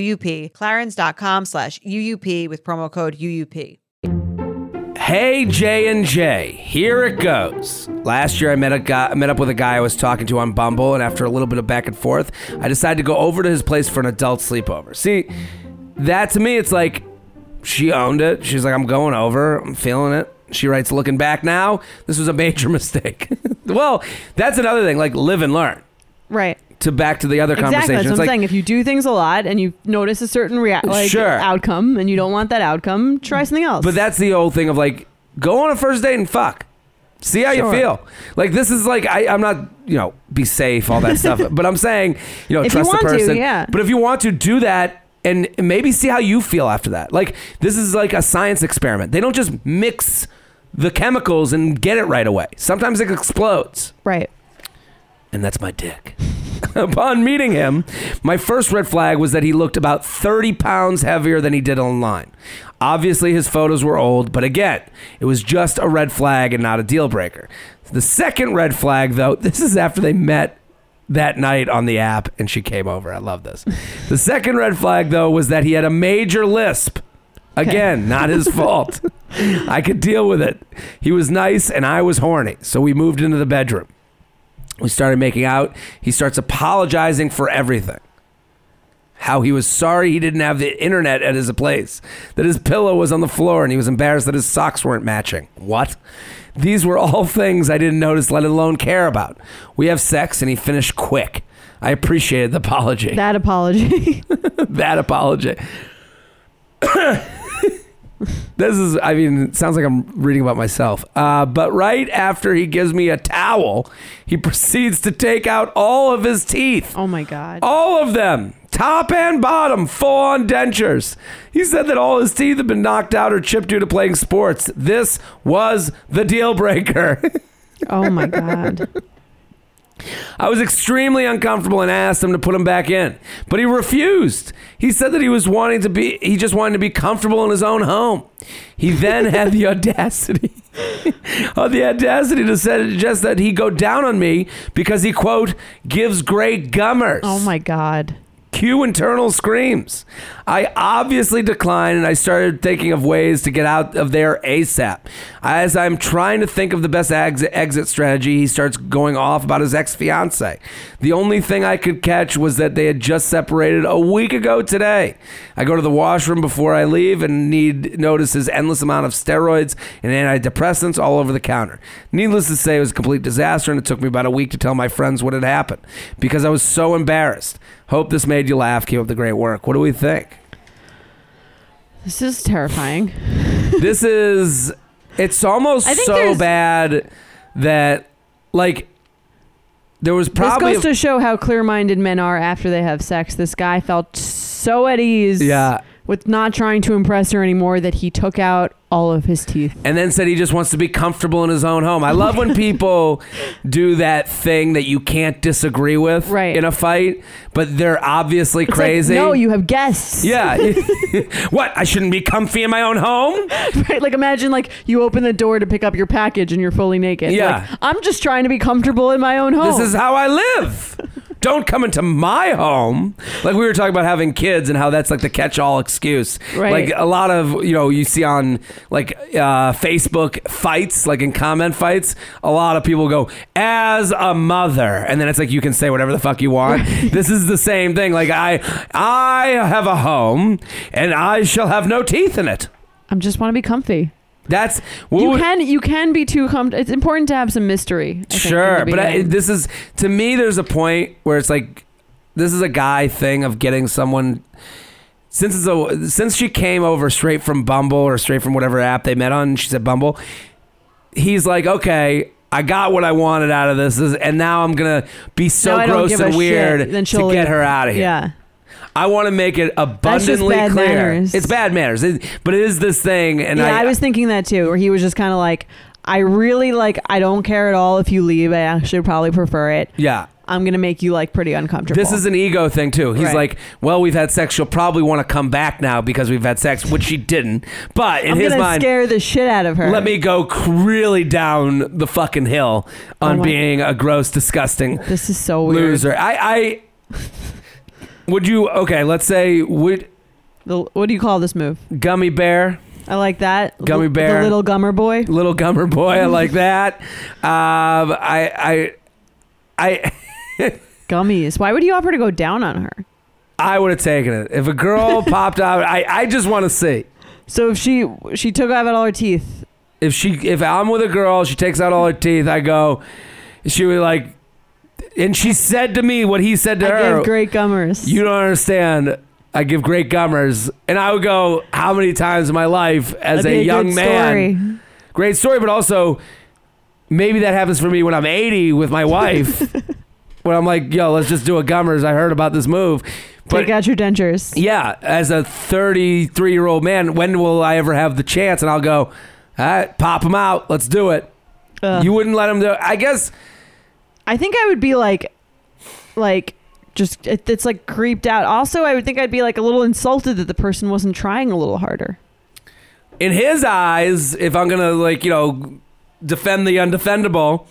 clarins.com slash UUP with promo code UUP. Hey J and J, here it goes. Last year I met a guy, met up with a guy I was talking to on Bumble, and after a little bit of back and forth, I decided to go over to his place for an adult sleepover. See, that to me, it's like she owned it. She's like, I'm going over. I'm feeling it. She writes, looking back now, this was a major [LAUGHS] mistake. [LAUGHS] well, that's another thing. Like live and learn. Right. To back to the other Exactly. conversation. That's what I'm like, saying. If you do things a lot and you notice a certain rea- like Sure. outcome and you don't want that outcome, try something else. But that's the old thing of like, go on a first date and fuck. See how Sure. you feel. Like this is like I, I'm not, you know, be safe, all that stuff. [LAUGHS] But I'm saying, you know, If you trust want the person. yeah. But if you want to do that and maybe see how you feel after that. Like this is like a science experiment. They don't just mix the chemicals and get it right away. Sometimes it explodes. right. And that's my dick. [LAUGHS] Upon meeting him, my first red flag was that he looked about 30 pounds heavier than he did online. Obviously, his photos were old, but again, it was just a red flag and not a deal breaker. The second red flag, though, [LAUGHS] this is after they met that night on the app and she came over. I love this. The second red flag, though, was that he had a major lisp. Again, [LAUGHS] not his fault. I could deal with it. He was nice and I was horny, so we moved into the bedroom. We started making out. He starts apologizing for everything. How he was sorry he didn't have the internet at his place, that his pillow was on the floor, and he was embarrassed that his socks weren't matching. What? These were all things I didn't notice, let alone care about. We have sex, and he finished quick. I appreciated the apology. That apology. [LAUGHS] that apology. [LAUGHS] this is, I mean, it sounds like I'm reading about myself. Uh, but right after he gives me a towel, he [LAUGHS] proceeds to take out all of his teeth. oh my god. All of them, top and bottom, full on dentures. He said that all his teeth had been knocked out or chipped due to playing sports. This was the deal breaker. [LAUGHS] Oh my god. I was extremely uncomfortable and asked him to put him back in, but he refused. He said that he was wanting to be, he just wanted to be comfortable in his own home. He then had the [LAUGHS] audacity, oh, [LAUGHS] the audacity to suggest that he go down on me because he, quote, gives great gummers. Oh my god. Cue internal screams. I obviously declined and I started thinking of ways to get out of there ASAP. As I'm trying to think of the best exit, exit strategy, he starts going off about his ex fiance. The only thing I could catch was that they had just separated a week ago today. I go to the washroom before I leave and need notice his endless amount of steroids and antidepressants all over the counter. Needless to say, it was a complete disaster and it took me about a week to tell my friends what had happened because I was so embarrassed. Hope this made you laugh. Keep up the great work. What do we think? This is terrifying. [LAUGHS] this is it's almost I think so there's- bad that like there was probably this goes to show how clear-minded men are after they have sex. This guy felt so at ease yeah with not trying to impress her anymore that he took out all of his teeth. and then said he just wants to be comfortable in his own home. I love when people [LAUGHS] do that thing that you can't disagree with Right. in a fight, but they're obviously It's like, crazy. no, you have guests. yeah. [LAUGHS] [LAUGHS] what? I shouldn't be comfy in my own home? right? Like imagine like you open the door to pick up your package and you're fully naked. Yeah. Like, I'm just trying to be comfortable in my own home. This is how I live. Don't come into my home. Like we were talking about having kids and how that's like the catch-all excuse. Right. Like a lot of you know you see on like uh, Facebook fights, like in comment fights, a lot of people go as a mother, and then it's like you can say whatever the fuck you want. [LAUGHS] this is the same thing. Like I, I have a home, and I shall have no teeth in it. I just want to be comfy. That's what You would- can you can be too comfortable. It's important to have some mystery. I think, Sure, but I, this is to me. There's a point where it's like this is a guy thing of getting someone. Since it's a since she came over straight from Bumble or straight from whatever app they met on, she said Bumble. He's like, okay, I got what I wanted out of this, and now I'm gonna be so Now gross and shit, weird then to she'll get her out of here. yeah. I want to make it abundantly bad clear. manners. It's bad manners, It- but it is this thing, and yeah, I, I, was thinking that too, where he was just kind of like, I really like, I don't care at all if you leave. I actually probably prefer it. yeah. I'm gonna make you like pretty uncomfortable. This is an ego thing too. He's Right. like, "Well, we've had sex. She'll probably want to come back now because we've had sex," which she didn't. But in I'm his mind, scare the shit out of her. let me go really down the fucking hill oh on Oh being a gross, disgusting This is so weird. loser. I, I would you? Okay, let's say would The, what do you call this move? gummy bear, I like that. Gummy The- bear. The little gummer boy. little gummer boy. I like [LAUGHS] that. Um, I, I, I. [LAUGHS] Gummies. Why would you offer to go down on her? I would have taken it if a girl [LAUGHS] popped out. I, I just want to see. So if she she took out all her teeth, if she if I'm with a girl, she takes out all her teeth. I go, she would like, and she said to me what he said to I her. give great gummers. you don't understand. I give great gummers, and I would go, how many times in my life as That'd a be young good man? story. Great story, but also maybe that happens for me when I'm 80 with my wife. [LAUGHS] when I'm like, yo, let's just do a gummers. I heard about this move. But Take out your dentures. yeah, as a 33 year old man, when will I ever have the chance? And I'll go, all right, pop them out. Let's do it. Ugh. You wouldn't let him do it. I guess I think I would be like, like, just it, it's like creeped out. Also, I would think I'd be like a little insulted that the person wasn't trying a little harder. in his eyes, if I'm going to, like, you know, defend the undefendable,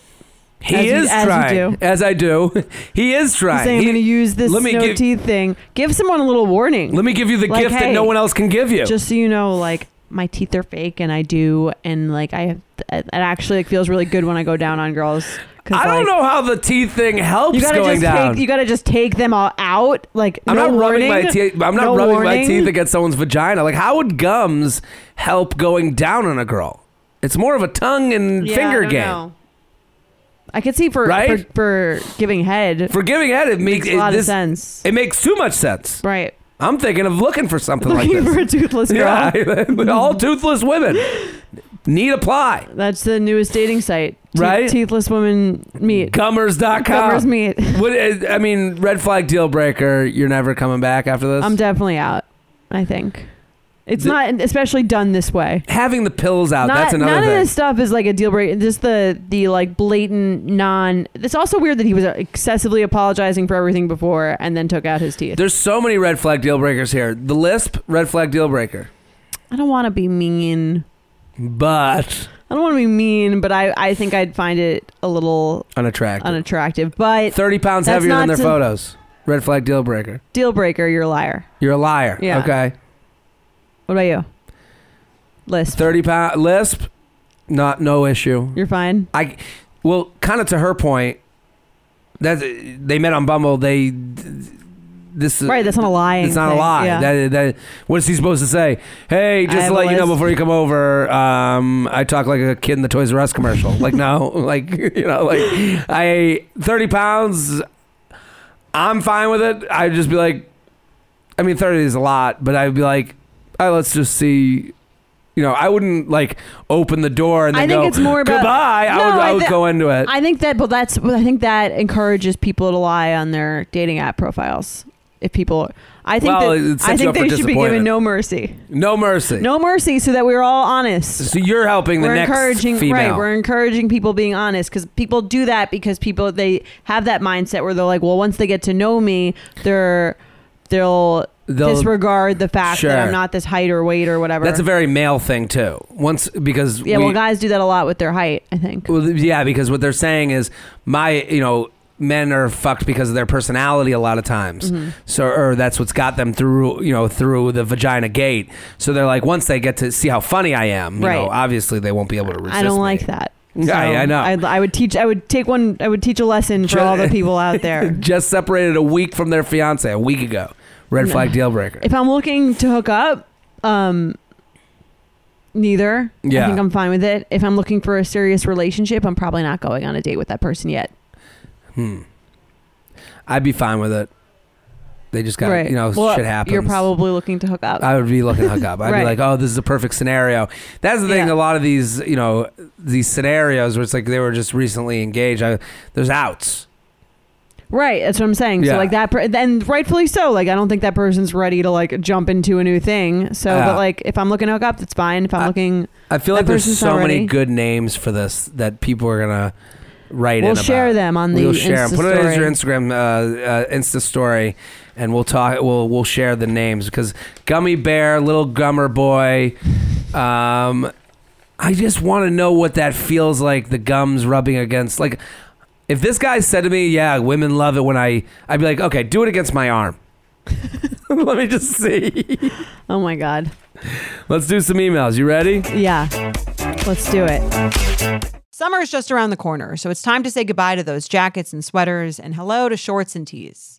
he As you- is as you trying. do. As I do. [LAUGHS] he is He's trying. saying I'm going to use this let me no give- teeth thing. Give someone a little warning. let me give you the Like, gift that no one else can give you. just so you know, like my teeth are fake, and I do, and like I, it actually like, feels really good when I go down on girls. 'Cause, I don't like, know how the teeth thing helps You gotta going just down. take. You gotta just take them all out. Like I'm no not warning. rubbing my teeth. I'm not no rubbing my teeth against someone's vagina. Like, how would gums help going down on a girl? It's more of a tongue and Yeah, finger I don't game. know. I could see for, Right? for for giving head For giving head, it makes, makes a lot it, this, of sense. It makes too much sense. right. I'm thinking of looking for something like Looking this. for a toothless girl. yeah, [LAUGHS] all toothless women need apply. That's the newest dating site. Te- Right? Teethless woman meet. Gummers.com. Gummers meet. [LAUGHS] What, is- I mean, red flag deal breaker. You're never coming back after this. I'm definitely out. I think it's The- not especially done this way. Having the pills out. Not, that's another none thing. of this stuff is like a deal breaker. Just the the like blatant non. It's also weird that he was excessively apologizing for everything before and then took out his teeth. There's so many red flag deal breakers here. The lisp, red flag deal breaker. I don't want to be mean. But I don't want to be mean, but I I think I'd find it a little unattractive. unattractive. But 30 pounds That's heavier than not their to- photos. Red flag deal breaker. Deal breaker, you're a liar. You're a liar. Yeah. Okay. What about you? Lisp. 30 pound lisp, not no issue. You're fine. I well, kind of to her point. That they met on Bumble. They this Right, that's not a lie. It's not a lie. Yeah. That, that what is he supposed to say? Hey, just to let you know before you come over, um, I talk like a kid in the Toys R Us commercial. like no, [LAUGHS] like you know, like I thirty pounds. I'm fine with it. I'd just be like, I mean, thirty is a lot, but I'd be like, right, let's just see. You know, I wouldn't like open the door and then I think go, it's more about- goodbye. I No, would, I I would thi- go into it. I think that, but that's, I think that encourages people to lie on their dating app profiles. If people, I think Well, that I think they should be given no mercy, no mercy. no mercy, so that we're all honest. So you're helping the we're next encouraging, female. right? We're encouraging people being honest because people do that because people they have that mindset where they're like, well, once they get to know me, they're they'll, They'll- disregard the fact Sure. that I'm not this height or weight or whatever. That's a very male thing too. Once because yeah. we, well, guys do that a lot with their height. I think. Well, yeah, because what they're saying is my, you know, men are fucked because of their personality a lot of times. Mm-hmm. So, or that's what's got them through, you know, through the vagina gate. So they're like, once they get to see how funny I am, you know, Right. obviously they won't be able to resist. I don't me. like that. Yeah, I know. I, I would teach. I would take one. I would teach a lesson for all the people out [LAUGHS] there. Just separated a week from their fiance, a week ago. Red No. flag deal breaker. if I'm looking to hook up, um, neither. Yeah. I think I'm fine with it. If I'm looking for a serious relationship, I'm probably not going on a date with that person yet. Hmm. I'd be fine with it. They just got, you know, Well, shit happens. You're probably looking to hook up. I would be looking to hook up. I'd [LAUGHS] Right. be like, oh, this is a perfect scenario. That's the thing. Yeah. A lot of these, you know, these scenarios where it's like they were just recently engaged. I, there's outs. right. That's what I'm saying. Yeah. So like that, per- and rightfully so. Like I don't think that person's ready to like jump into a new thing. So, but like if I'm looking to hook up, that's fine. If I'm I- looking, I feel like there's so many good names for this that people are gonna write we'll in share them on the We'll share. Insta Put it as your. Instagram uh, uh, Insta story, and we'll talk. We'll we'll share the names because Gummy Bear, Little Gummer Boy. Um, I just want to know what that feels like. The gums rubbing against like. If this guy said to me, "Yeah, women love it when I," I'd be like, "Okay, do it against my arm." [LAUGHS] Let me just see. Oh my god. Let's do some emails. You ready? Yeah. Let's do it. Summer is just around the corner, so it's time to say goodbye to those jackets and sweaters and hello to shorts and tees.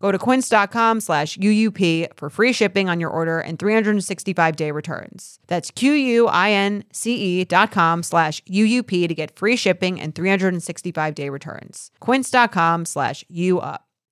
Go to quince.com slash UUP for free shipping on your order and 365 day returns. That's Q-U-I-N-C-E dot com slash UUP to get free shipping and 365 day returns. Quince.com slash UUP.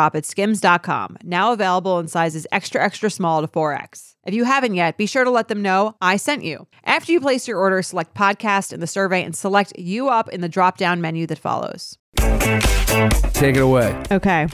shop at skims.com, now available in sizes extra, extra small to 4X. If you haven't yet, be sure to let them know I sent you. After you place your order, select podcast in the survey and select you up in the drop down menu that follows. Take it away. Okay.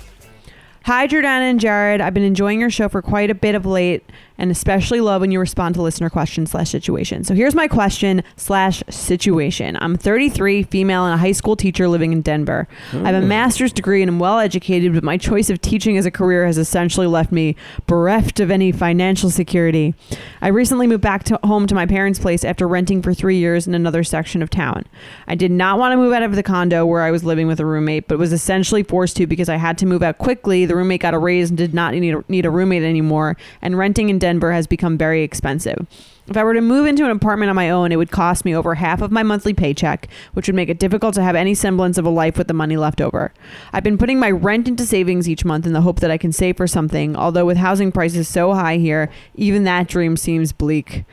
Hi, Jordana and Jared. I've been enjoying your show for quite a bit of late, and especially love when you respond to listener questions slash situation. So here's my question slash situation. I'm 33, female, and a high school teacher living in Denver. I have a oh. master's degree and am well educated, but my choice of teaching as a career has essentially left me bereft of any financial security. I recently moved back to home to my parents' place after renting for three years in another section of town. I did not want to move out of the condo where I was living with a roommate, but was essentially forced to because I had to move out quickly. The roommate got a raise and did not need a, need a roommate anymore, and renting in Denver has become very expensive. If I were to move into an apartment on my own, it would cost me over half of my monthly paycheck, which would make it difficult to have any semblance of a life with the money left over. I've been putting my rent into savings each month in the hope that I can save for something, although with housing prices so high here, even that dream seems bleak.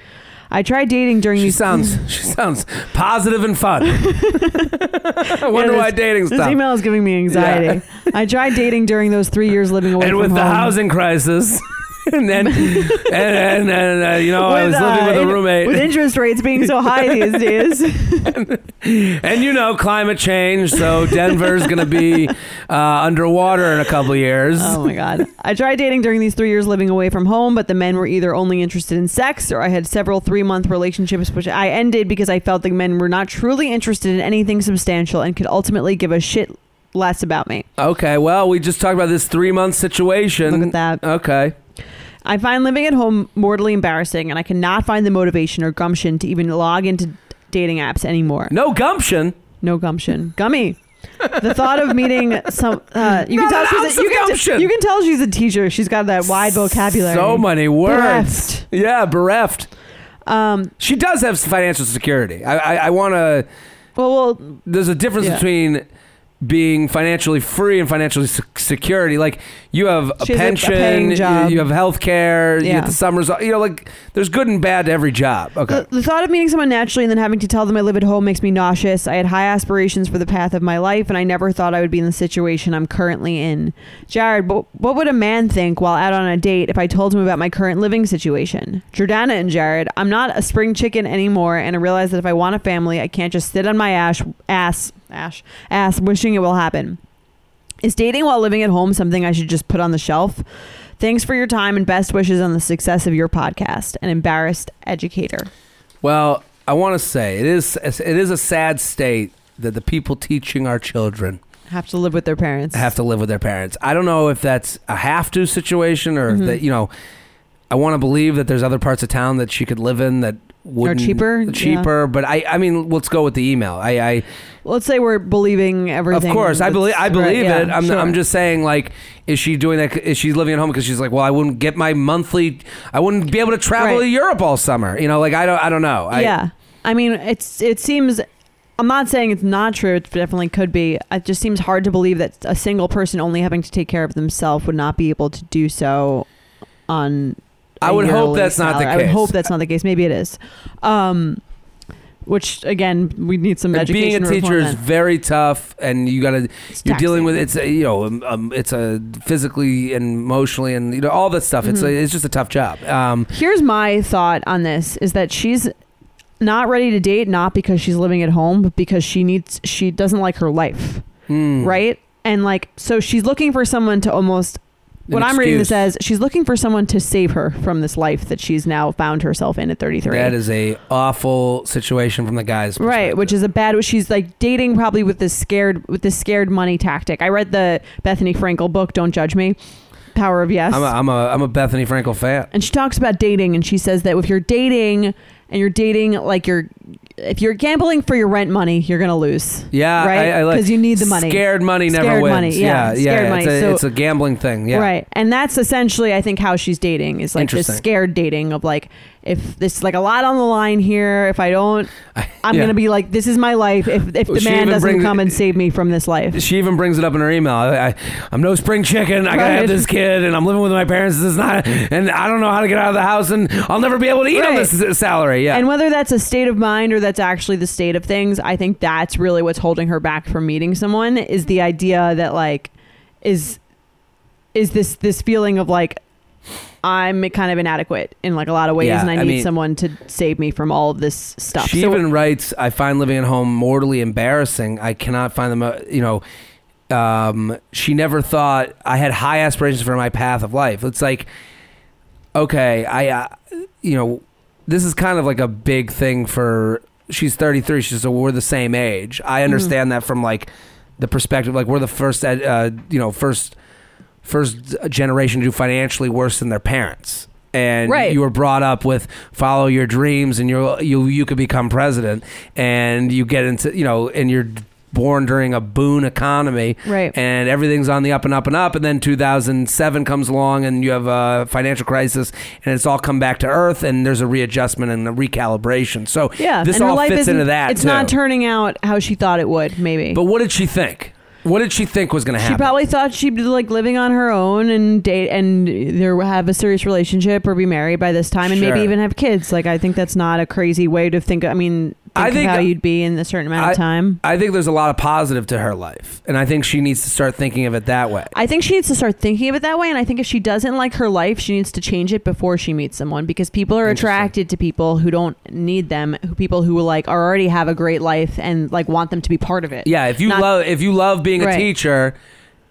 I tried dating during She these sounds [LAUGHS] she sounds positive and fun. [LAUGHS] I wonder Yeah, why dating This email is giving me anxiety. I tried dating during those three years living away and with the housing crisis, [LAUGHS] [LAUGHS] and then and and, and uh, you know I was living with a in- roommate, With interest rates being so high these days. [LAUGHS] and you know climate change, so Denver's gonna be uh, underwater in a couple of years. Oh my god. I tried dating during these three years living away from home, but the men were either only interested in sex or I had several three month relationships which I ended because I felt the men were not truly interested in anything substantial and could ultimately give a shit less about me. Okay, well we just talked about this three month situation. Look at that. Okay, I find living at home mortally embarrassing and I cannot find the motivation or gumption to even log into dating apps anymore. no gumption. No gumption. Gummy. The thought of meeting some uh, you can tell she's a, you, can gumption. you can tell she's a teacher. She's got that wide vocabulary. So many words. Bereft. Yeah, bereft. Um, She does have financial security. I I, I want to. well, well, There's a difference Yeah. between being financially free and financially se- security. Like you have a She has a- a pension, paying job. you have health care, you Yeah. get the summers. You know, like there's good and bad to every job. Okay. The, the thought of meeting someone naturally and then having to tell them I live at home makes me nauseous. I had high aspirations for the path of my life, and I never thought I would be in the situation I'm currently in. Jared, what, what would a man think while out on a date if I told him about my current living situation? Jordana and Jared, I'm not a spring chicken anymore, and I realize that if I want a family, I can't just sit on my ash, ass, ash, ass, wishing it will happen. Is dating while living at home something I should just put on the shelf? Thanks for your time and best wishes on the success of your podcast. An embarrassed educator. Well, I want to say it is it is a sad state that the people teaching our children Have to live with their parents. have to live with their parents. I don't know if that's a have to situation or Mhm. that you know. I want to believe that there's other parts of town that she could live in that would cheaper, cheaper. But I, I mean, let's go with the email. I, I Let's say we're believing everything. Of course, I believe I believe right, yeah, it. I'm, sure. I'm just saying, like, is she doing that? Is she living at home because she's like, well, I wouldn't get my monthly, I wouldn't be able to travel Right. to Europe all summer. You know, like I don't, I don't know. I, yeah. I mean, it's it seems. I'm not saying it's not true. It definitely could be. It just seems hard to believe that a single person only having to take care of themselves would not be able to do so on. I would hope that's not the salary. I would case. hope that's not the case. Maybe it is. Um, which again, we need some And education. being a teacher reform is then. very tough, and you gotta you're dealing with it's a, you know um, um, it's a physically and emotionally and you know all that stuff. It's a, Mhm. it's just a tough job. Um, Here's my thought on this is that she's not ready to date not because she's living at home but because she needs she doesn't like her life hmm, right and like so she's looking for someone to almost what i'm reading this as she's looking for someone to save her from this life that she's now found herself in at 33 That is a awful situation from the guy's right which is a bad she's like dating probably with this scared with this scared money tactic. I read the bethenny frankel book don't judge me power of yes. I'm a, I'm a I'm a Bethenny Frankel fan. and she talks about dating and she says that if you're dating and you're dating like you're if you're gambling for your rent money you're gonna lose Yeah, right I, I like you need the money Scared money never Scared wins. money, yeah, yeah, scared yeah. money. It's, a, So- it's a gambling thing. Yeah, right and that's essentially i think how she's dating is like this scared dating of like if this is like a lot on the line here if i don't [LAUGHS] i'm Yeah. gonna be like this is my life if, if the She man doesn't come and save me from this life She even brings it up in her email. I, I, I'm no spring chicken. I gotta have this kid, and I'm living with my parents. This is not, and I don't know how to get out of the house, and I'll never be able to eat on this salary. Yeah, And whether that's a state of mind or that's actually the state of things, I think that's really what's holding her back from meeting someone is the idea that like is is this this feeling of like I'm kind of inadequate in like a lot of ways, Yeah, and I I need mean- someone to save me from all of this stuff. She So- even writes, "I find living at home mortally embarrassing. I cannot find them. Uh, you know, um, she never thought I had high aspirations for my path of life. It's like, okay, I, uh, you know, this is kind of like a big thing for. She's 33. She's so we're the same age. Mm-hmm. I understand that from like the perspective, like we're the first, uh, you know, first first generation to do financially worse than their parents. And Right. you were brought up with follow your dreams, and you you you could become president, and you get into you know, and you're born during a boon economy, Right. And everything's on the up and up and up, and then 2007 comes along, and you have a financial crisis, and it's all come back to earth, and there's a readjustment and a recalibration. So yeah, this all fits into that. It's too. not turning out how she thought it would. Maybe. But what did she think? What did she think was going to happen? She probably thought she'd be like living on her own and date and either have a serious relationship or be married by this time and maybe even have kids. Like I think that's not a crazy way to think. I mean, I think- how you'd be in a certain amount of time. I think there's a lot of positive to her life, and I think she needs to start thinking of it that way. I think she needs to start thinking of it that way. And I think if she doesn't like her life, she needs to change it before she meets someone because people are Interesting. attracted to people who don't need them, who people who like are already have a great life and like want them to be part of it. Yeah, if you Not- love if you love being a Right. teacher,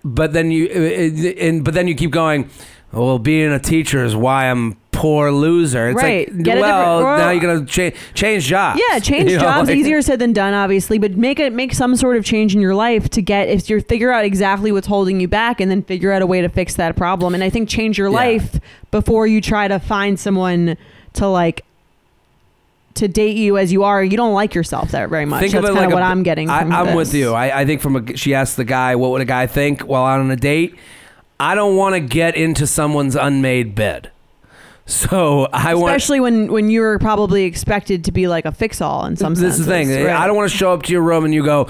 but then you uh, and but then you keep going. Well, being a teacher is why I'm poor loser. It's Right. like Get well, now you're gonna cha- change jobs. Yeah, change [LAUGHS] You know, jobs like- easier said than done, obviously, but make it make some sort of change in your life to get if you figure out exactly what's holding you back, and then figure out a way to fix that problem. And I think change your Yeah. life before you try to find someone to like to date you as you are. You don't like yourself that very much. Think That's of it like of what I'm getting. I, From I'm this. with you. I, I think from a she asked the guy, what would a guy think while out on a date? I don't want to get into someone's unmade bed. So I want. Especially when when you were probably expected to be like a fix all in some sense. this is the thing. right? I don't want to show up to your room and you go,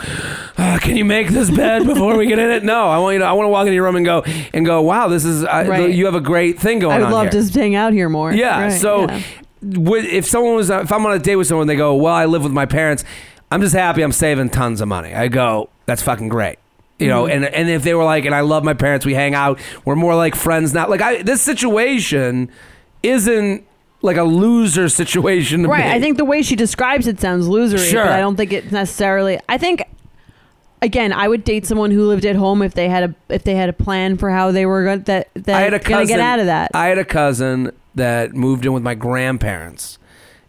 "Ah, "Can you make this bed before we get in it?" No, I want you to. I want to walk into your room and go and go, "Wow, this is. I, Right. You have a great thing going I would on love here." to hang out here more. Yeah. Right, so, yeah. If someone was, if I'm on a date with someone, they go, "Well, I live with my parents. I'm just happy. I'm saving tons of money." I go, "That's fucking great." You know, Mm-hmm. and and if they were like, and I love my parents, we hang out, we're more like friends now. Like I, this situation isn't like a loser situation to Right. me. I think the way she describes it sounds losery, Sure. but I don't think it's necessarily. I think again, I would date someone who lived at home if they had a if they had a plan for how they were going that that I gonna get out of that. I had a cousin that moved in with my grandparents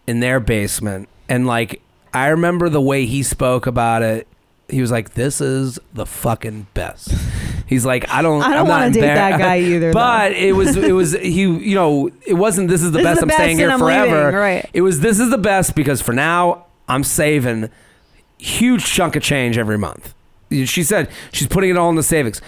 in their basement, and like I remember the way he spoke about it. He was like, "This is the fucking best." He's like, "I don't, [LAUGHS] I don't wanna date embar- that guy either, though. But it was, it was he, you know, it wasn't. This is the This is best. the I'm best staying here I'm forever. leaving, right. It was. This is the best because for now I'm saving huge chunk of change every month. She said she's putting it all in the savings.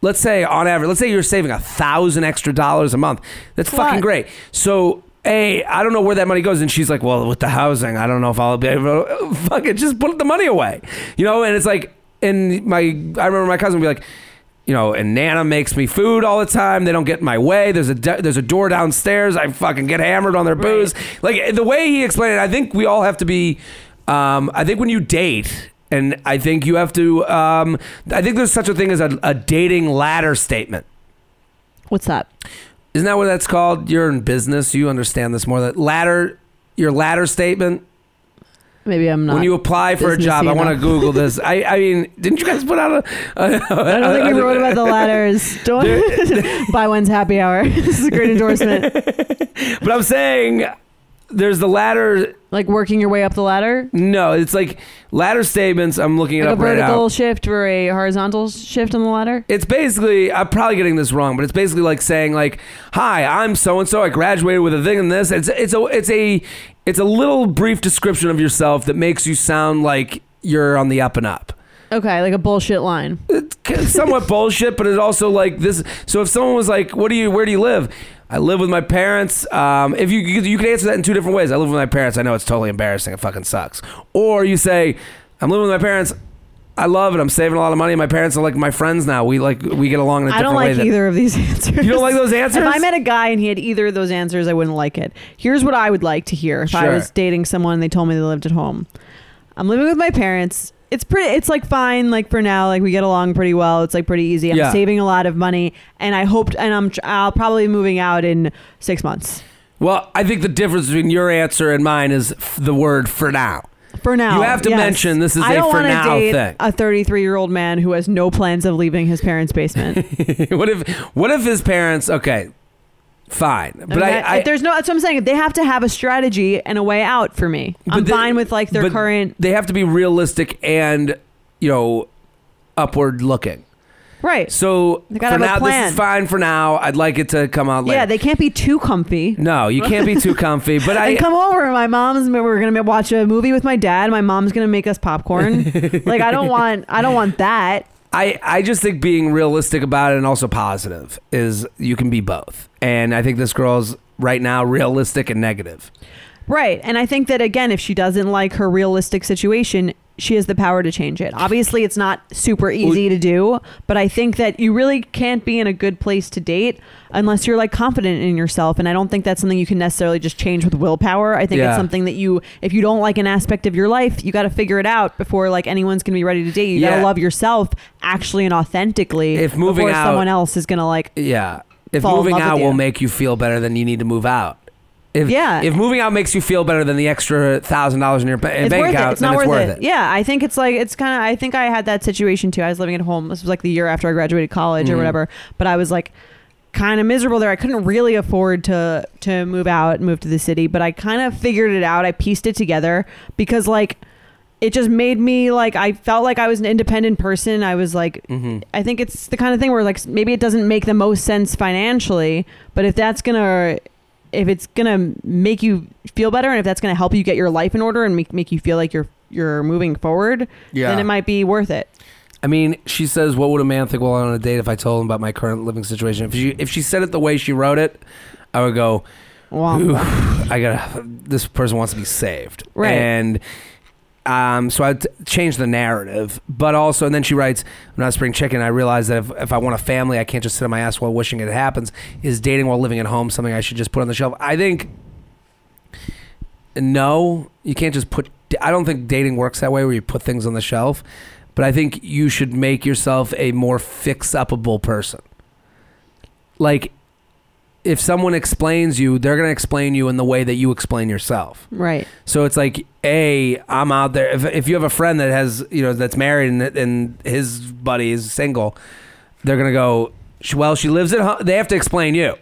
Let's say on average, let's say you're saving a thousand extra dollars a month. That's It's fucking great. So, hey, I don't know where that money goes, and she's like, "Well, with the housing, I don't know if I'll be able to [LAUGHS] fuck it. Just put the money away, you know." And it's like, and my, I remember my cousin would be like, you know, and Nana makes me food all the time. They don't get in my way. There's a de- there's a door downstairs. I fucking get hammered on their booze. Like the way he explained it, I think we all have to be. Um, I think when you date, and I think you have to. Um, I think there's such a thing as a, a dating ladder statement. What's that? Isn't that what that's called? You're in business. You understand this more. That ladder, your ladder statement. Maybe I'm not. when you apply for a job, I want to. Google this. [LAUGHS] I, I mean, didn't you guys put out a? a I don't think we wrote about the ladders. [LAUGHS] Don't [LAUGHS] buy one's happy hour. this is a great endorsement. But I'm saying there's the ladder. Like working your way up the ladder, No, it's like ladder statements. I'm looking it like a up right vertical now. shift or a horizontal shift on the ladder. It's basically I'm probably getting this wrong, but it's basically like saying like, "Hi, I'm so and so. I graduated with a thing in this." It's it's a it's a it's a little brief description of yourself that makes you sound like you're on the up and up. Okay, like a bullshit line. It's somewhat [LAUGHS] bullshit, but it's also like this. So if someone was like, "What do you? Where do you live?" I live with my parents. Um, if you you can answer that in two different ways. I live with my parents. I know it's totally embarrassing. It fucking sucks. Or you say, "I'm living with my parents." I love it. I'm saving a lot of money. My parents are like my friends now. We like we get along in a I different don't like either of these [LAUGHS] answers. You don't like those answers? If I met a guy and he had either of those answers, I wouldn't like it. Here's what I would like to hear if I Sure. was dating someone and they told me they lived at home. I'm living with my parents. It's pretty it's like fine like for now like we get along pretty well it's like pretty easy i'm Yeah. saving a lot of money and i hoped and i'm tr- i'll probably be moving out in six months Well, I think the difference between your answer and mine is f- the word for now. for now You have to yes. mention this is I a don't for wanna now date thing. a 33 year old man who has no plans of leaving his parents basement [LAUGHS] what if what if his parents? Okay, fine, but Okay? I, I there's no that's what i'm saying they have to have a strategy and a way out for me i'm they- fine with like their current They have to be realistic and you know upward looking. right So for now, this is fine for now. I'd like it to come out later. yeah they can't be too comfy no, you can't be too comfy. But [LAUGHS] I and come over. My mom's. We're gonna watch a movie with my dad. My mom's gonna make us popcorn. [LAUGHS] like I don't want. I don't want that. I, I just think being realistic about it and also positive is you can be both. And I think this girl's right now realistic and negative. Right. And I think that again, if she doesn't like her realistic situation, she has the power to change it. Obviously, it's not super easy to do, but I think that you really can't be in a good place to date unless you're like confident in yourself. And I don't think that's something you can necessarily just change with willpower. I think Yeah. it's something that you, if you don't like an aspect of your life, you got to figure it out before like anyone's gonna be ready to date. You got Yeah. to love yourself actually and authentically. If moving before out- someone else is gonna like Yeah. If Fall in moving love with out you. will make you feel better, then you need to move out. If, Yeah. If moving out makes you feel better than the extra thousand dollars in your ba- it's bank account, it. It's then not it's worth, worth it. Yeah, I think it's like it's kind of. I think I had that situation too. I was living at home. This was like the year after I graduated college or Mhm. whatever. But I was like kind of miserable there. I couldn't really afford to to move out and move to the city. But I kind of figured it out. I pieced it together because like it just made me like I felt like I was an independent person. I was like Mhm. I think it's the kind of thing where like maybe it doesn't make the most sense financially, but if that's gonna if it's gonna make you feel better and if that's gonna help you get your life in order and make, make you feel like you're you're moving forward, Yeah. then it might be worth it. I mean, she says, "What would a man think while on a date if I told him about my current living situation?" If she if she said it the way she wrote it, I would go, Well, Ooh, I gotta. This person wants to be saved, Right. And um, so I t- changed the narrative, but also, and then she writes, "I'm not a spring chicken. I realize that if, if I want a family, I can't just sit on my ass while wishing it happens. Is dating while living at home something I should just put on the shelf? I think no, you can't just put. I don't think dating works that way, where you put things on the shelf. But I think you should make yourself a more fix-upable person. Like if someone explains you, they're going to explain you in the way that you explain yourself. right. So it's like, a, I'm out there. If, if you have a friend that has, you know, that's married and, and his buddy is single, they're going to go, well, she lives at home. They have to explain you.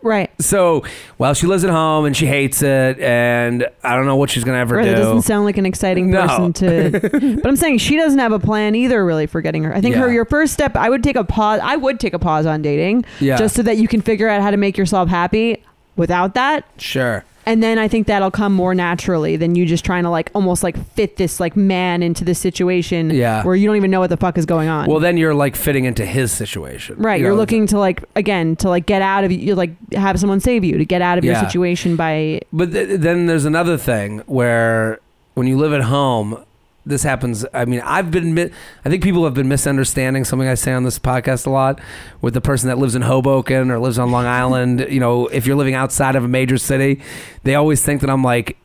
Right. So, well, she lives at home and she hates it, and I don't know what she's going to ever Right. do. That doesn't sound like an exciting No. person to. [LAUGHS] but I'm saying she doesn't have a plan either, really, for getting her. I think her Yeah. your first step. I would take a pause. I would take a pause on dating, Yeah. just so that you can figure out how to make yourself happy. Without that, sure. And then I think that'll come more naturally than you just trying to like almost like fit this like man into the situation Yeah. where you don't even know what the fuck is going on. Well, then you're like fitting into his situation. right, You you're know, looking to like again to like get out of you like have someone save you to get out of your situation by But th- then there's another thing where when you live at home, this happens. I mean, I've been, I think people have been misunderstanding something I say on this podcast a lot with the person that lives in Hoboken or lives on Long [LAUGHS] Island. You know, if you're living outside of a major city, they always think that I'm like,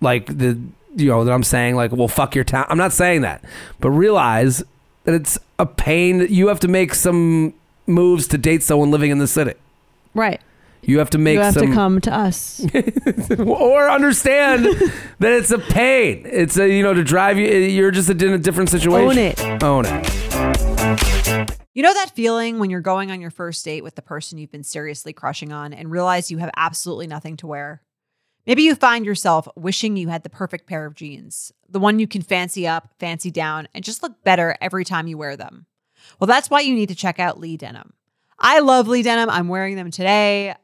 like the, you know, that I'm saying like, well, fuck your town. I'm not saying that, but realize that it's a pain. that You have to make some moves to date someone living in the city. right. You have to make you have some to come to us. [LAUGHS] or understand [LAUGHS] that it's a pain. It's a you know to drive you. You're just in a different situation. Own it. Own it. You know that feeling when you're going on your first date with the person you've been seriously crushing on and realize you have absolutely nothing to wear? Maybe you find yourself wishing you had the perfect pair of jeans, the one you can fancy up, fancy down, and just look better every time you wear them. Well, that's why you need to check out Lee Denim. I love Lee Denim. I'm wearing them today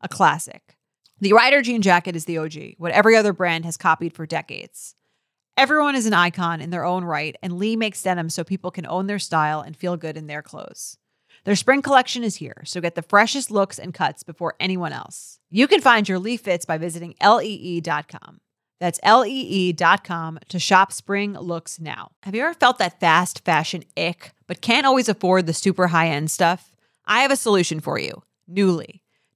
a classic. The Rider jean jacket is the OG, what every other brand has copied for decades. Everyone is an icon in their own right, and Lee makes denim so people can own their style and feel good in their clothes. Their spring collection is here, so get the freshest looks and cuts before anyone else. You can find your Lee fits by visiting lee.com. That's lee.com to shop spring looks now. Have you ever felt that fast fashion ick, but can't always afford the super high end stuff? I have a solution for you Nuuly.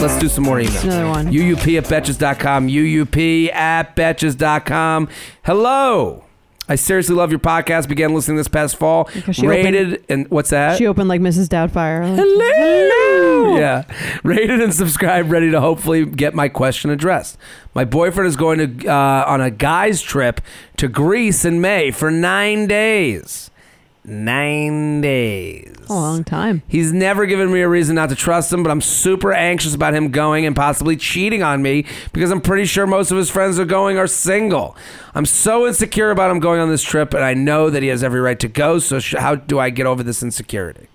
Let's do some more emails. Another one. UUP at Betches.com. UUP at Betches.com. Hello. I seriously love your podcast. Began listening this past fall. She Rated and what's that? She opened like Mrs. Doubtfire. Like, Hello. Yeah. [LAUGHS] Rated and subscribed, ready to hopefully get my question addressed. My boyfriend is going to uh, on a guy's trip to Greece in May for nine days. Nine days. a long time. He's never given me a reason not to trust him, but I'm super anxious about him going and possibly cheating on me because I'm pretty sure most of his friends are going are single. I'm so insecure about him going on this trip, and I know that he has every right to go. So, sh- how do I get over this insecurity?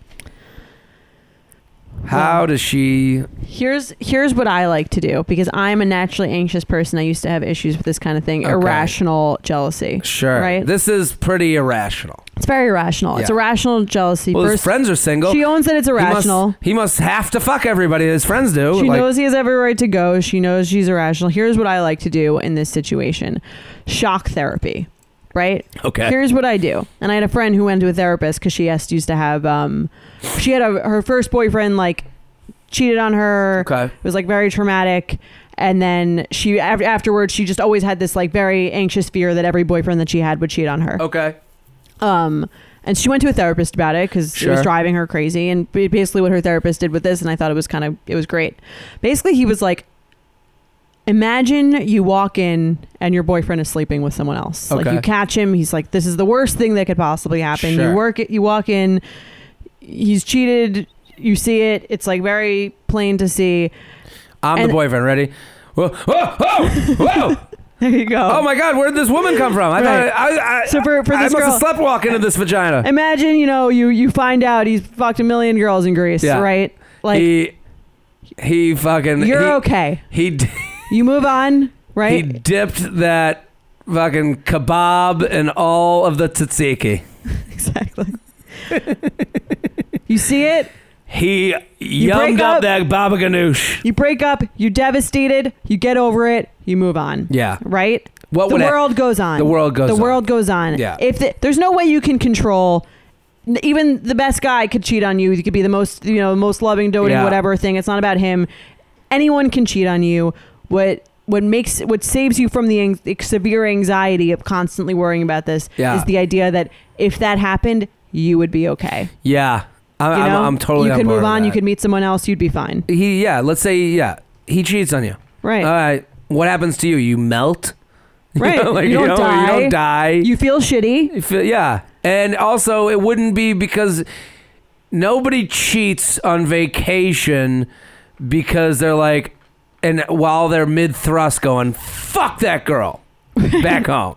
How does she? Here's here's what I like to do because I'm a naturally anxious person. I used to have issues with this kind of thing. Okay. Irrational jealousy. Sure. Right? This is pretty irrational. It's very irrational. It's Yeah. irrational jealousy. Well, his First- friends are single. She owns that it's He must- irrational. He must, have to fuck everybody. His friends do. She Like- knows he has every right to go. She knows she's irrational. Here's what I like to do in this situation shock therapy, right? Okay. Here's what I do. And I had a friend who went to a therapist because she has, used to have, um, she had a, her first boyfriend, like, cheated on her. Okay. It was, like, very traumatic. And then she, af- afterwards, she just always had this, like, very anxious fear that every boyfriend that she had would cheat on her. Okay. Um, and she went to a therapist about it because it was Sure. driving her crazy. And ba- basically, what her therapist did with this, and I thought it was kind of, it was great. Basically, he was like, imagine you walk in and your boyfriend is sleeping with someone else. Like Okay. you catch him, he's like, this is the worst thing that could possibly happen. Sure. You work it, you walk in, he's cheated. You see it. It's like very plain to see. I'm And- the boyfriend. Ready? Whoa! Whoa! Whoa! whoa. [LAUGHS] There you go. Oh my God! Where did this woman come from? I Right. thought I, I, So for- for I this must girl- have slept walk into this vagina. Imagine you know you you find out he's fucked a million girls in Greece, Yeah. right? Like he he fucking you're he, okay. He d- [LAUGHS] You move on, right? he dipped that fucking kebab in all of the tzatziki. [LAUGHS] exactly. you see it. He You yummed up, up- that baba ganoush. You break up. You're devastated. You get over it. You move on. Yeah. Right. What the would ha- world goes on. The world goes The on. world goes on. Yeah. If the, there's no way you can control. Even the best guy could cheat on you. You could be the most, you know, most loving, doting, Yeah. whatever thing. It's not about him. Anyone can cheat on you. What what makes what saves you from the ang- severe anxiety of constantly worrying about this Yeah. is the idea that if that happened, you would be okay. Yeah. I, You I'm, I'm totally. You could move on. You could meet someone else. You'd be fine. He yeah. Let's say yeah. He cheats on you. Right. All right. What happens to you? You melt. [LAUGHS] You Right. know, like, You don't know, die. You don't die. You feel shitty. You feel- yeah. And also, it wouldn't be because nobody cheats on vacation because they're like, and while they're mid thrust going, fuck that girl back [LAUGHS] home.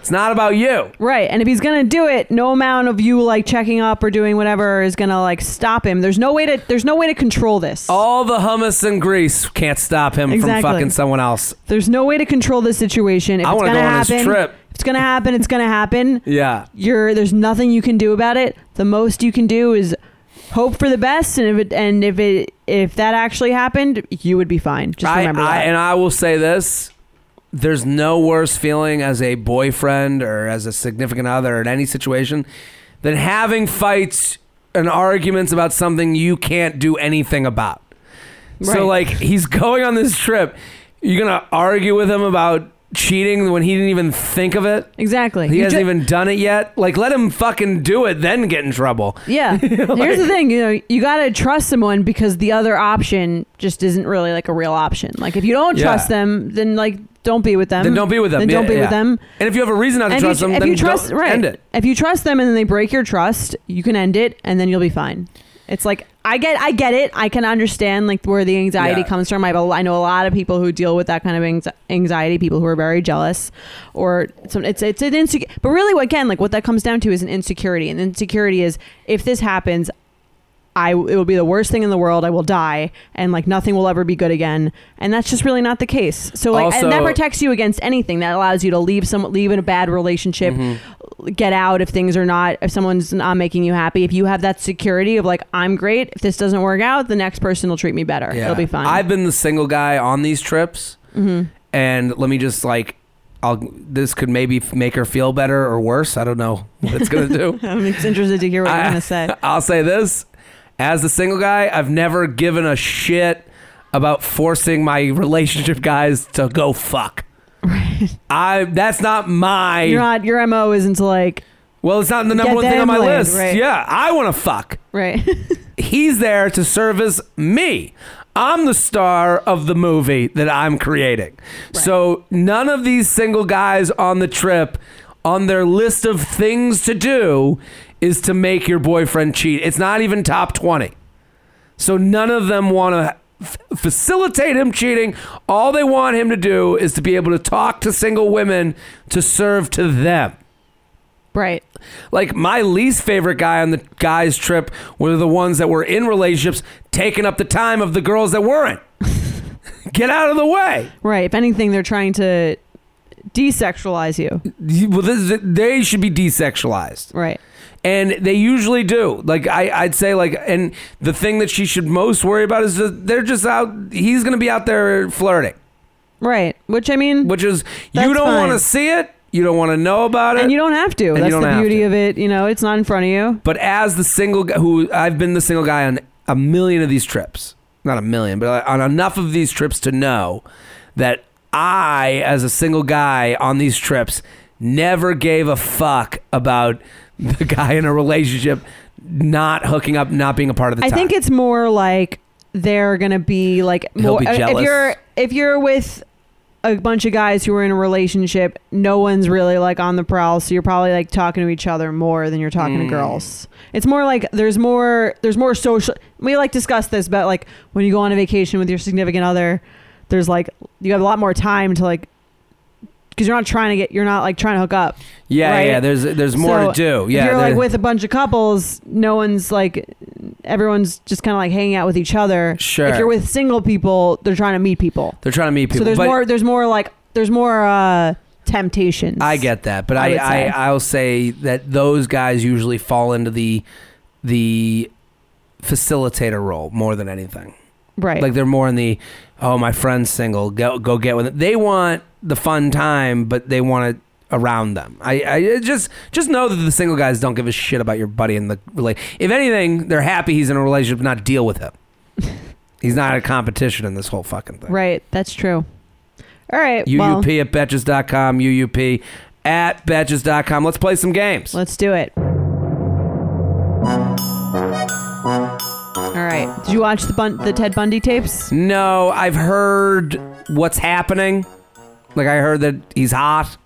It's not about you. Right. And if he's gonna do it, no amount of you like checking up or doing whatever is gonna like stop him. There's no way to there's no way to control this. All the hummus and Greece can't stop him Exactly. from fucking someone else. There's no way to control this situation. If I it's wanna gonna go on this happen, trip. if it's gonna happen, it's gonna happen. Yeah. You're there's nothing you can do about it. The most you can do is hope for the best and if it and if it if that actually happened, you would be fine. Just I, remember I, that. and I will say this: there's no worse feeling as a boyfriend or as a significant other in any situation than having fights and arguments about something you can't do anything about. Right. So, like, he's [LAUGHS] going on this trip. You're gonna argue with him about cheating when he didn't even think of it. exactly. He You hasn't ju- even done it yet. Like, let him fucking do it, then get in trouble. [LAUGHS] Yeah. [LAUGHS] Here's the thing, you know, you got to trust someone because the other option just isn't really like a real option. Like if you don't Yeah. trust them, then like don't be with them. Then don't be with them. Then don't Yeah, be yeah. with them. And if you have a reason not to And trust them, if then you trust don't right, end it. if you trust them and then they break your trust, you can end it and then you'll be fine. It's like I get, I get it. I can understand like where the anxiety Yeah. comes from. I, I know a lot of people who deal with that kind of anxiety. People who are very jealous, or some, it's it's an insecure. But really, again, like what that comes down to is an insecurity. And insecurity is if this happens, I it will be the worst thing in the world. I will die, and like nothing will ever be good again. And that's just really not the case. So like, and that protects you against anything. That allows you to leave some leave in a bad relationship, Mm-hmm. get out if things are not if someone's not making you happy. If you have that security of like I'm great. If this doesn't work out, the next person will treat me better. It'll be fine. I've been the single guy on these trips, Mm-hmm. and let me just like, I'll. This could maybe make her feel better or worse. I don't know what it's gonna do. [LAUGHS] I'm interested to hear what you're gonna say. [LAUGHS] I'll say this: as the single guy, I've never given a shit about forcing my relationship guys to go fuck. Right. I. That's not my. You're not your mo isn't to like well, it's not the number Get one thing on my laid, list. right. Yeah, I want to fuck. right. [LAUGHS] he's there to service me. I'm the star of the movie that I'm creating. Right. So none of these single guys on the trip on their list of things to do is to make your boyfriend cheat. It's not even top 20. So none of them want to f- facilitate him cheating. All they want him to do is to be able to talk to single women to serve to them. right. Like my least favorite guy on the guys trip were the ones that were in relationships taking up the time of the girls that weren't. [LAUGHS] Get out of the way. Right. If anything, they're trying to desexualize you. Well, this, they should be desexualized, Right. And they usually do. Like I, I'd say, like, and the thing that she should most worry about is that they're just out. He's going to be out there flirting, Right. Which I mean, which is you don't want to see it. You don't want to know about it. and you don't have to. That's the beauty of it. You know, it's not in front of you. But as the single guy, who I've been the single guy on a million of these trips, not a million, but on enough of these trips to know that I, as a single guy on these trips, never gave a fuck about [LAUGHS] the guy in a relationship not hooking up, not being a part of the I time. think it's more like they're gonna be like He'll more. be if you're if you're with a bunch of guys who are in a relationship, no one's really like on the prowl, so you're probably like talking to each other more than you're talking Mm. to girls. It's more like there's more there's more social. We like discuss this, but like when you go on a vacation with your significant other, there's like you have a lot more time to like because you're not trying to get you're not like trying to hook up. yeah, right? yeah. There's there's more So, to do. if Yeah, you're like with a bunch of couples, no one's like, everyone's just kind of like hanging out with each other. Sure. If you're with single people, they're trying to meet people. they're trying to meet people. so there's but more. There's more like. There's more uh temptations. I get that, but I I, I i'll say that those guys usually fall into the the facilitator role more than anything. right. Like they're more in the oh my friend's single go go get with it. They want the fun time, but they want it around them. I, I just just know that the single guys don't give a shit about your buddy in the relate. If anything, they're happy he's in a relationship, not deal with him. [LAUGHS] he's not a competition in this whole fucking thing. right. That's true. All right. well, UUP at betches.com, UUP at betches.com. Let's play some games. let's do it. All right. Did you watch the Bun- the Ted Bundy tapes? No, I've heard what's happening. Like I heard that he's hot.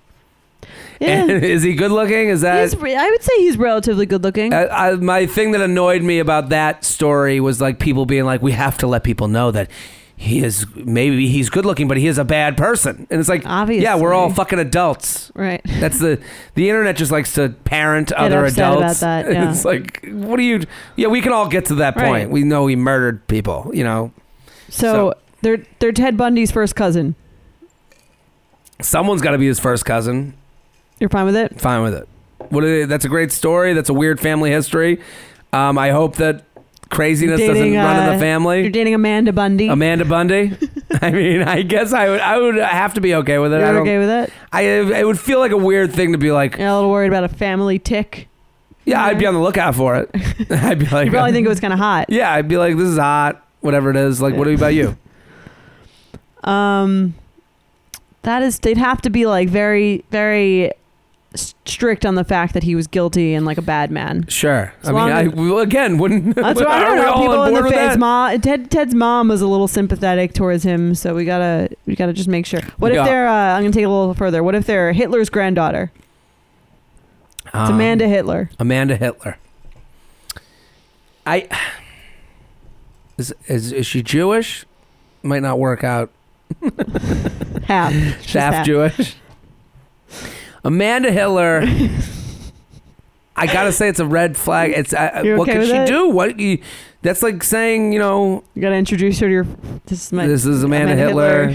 Yeah. [LAUGHS] is he good looking? Is that He's re- I would say he's relatively good looking. I, I, my thing that annoyed me about that story was like people being like, we have to let people know that he is maybe he's good looking, but he is a bad person. And it's like, yeah, we're all fucking adults. Right. [LAUGHS] That's the the internet just likes to parent other upset about adults. that, [LAUGHS] yeah. It's like, what do you? Yeah, we can all get to that point. Right. We know he murdered people. You know, So, So- they're they're Ted Bundy's first cousin. Someone's got to be his first cousin. You're fine with it? Fine with it. What? Are they, that's a great story. That's a weird family history. Um, I hope that craziness doesn't Dating, run in uh, the family. You're dating Amanda Bundy. Amanda Bundy. [LAUGHS] I mean, I guess I would. I would have to be okay with it. I You're don't. okay with it? I it would feel like a weird thing to be like. You're a little worried about a family tick. Yeah, I'd be on the lookout for it. [LAUGHS] [LAUGHS] I'd be like, You probably think it was kind of hot. Yeah, I'd be like, this is hot. Whatever it is. Like, what do we about you? Um, that is, they'd have to be like very, very strict on the fact that he was guilty and like a bad man. Sure. As I mean, I well, again wouldn't. [LAUGHS] That's why I don't know. People in the face. Mom, Ted, Ted's mom was a little sympathetic towards him, so we gotta, we gotta just make sure. What Yeah. if they're? Uh, I'm gonna take it a little further. What if they're Hitler's granddaughter? It's Um, Amanda Hitler. Amanda Hitler. I [SIGHS] is is is she Jewish? Might not work out. Half. [LAUGHS] She's Half Jewish. Amanda Hitler. I gotta say, it's a red flag. It's uh, You what okay could she it? do? What you, that's like saying, you know, You gotta introduce her to your. This is my. this is Amanda, Hitler.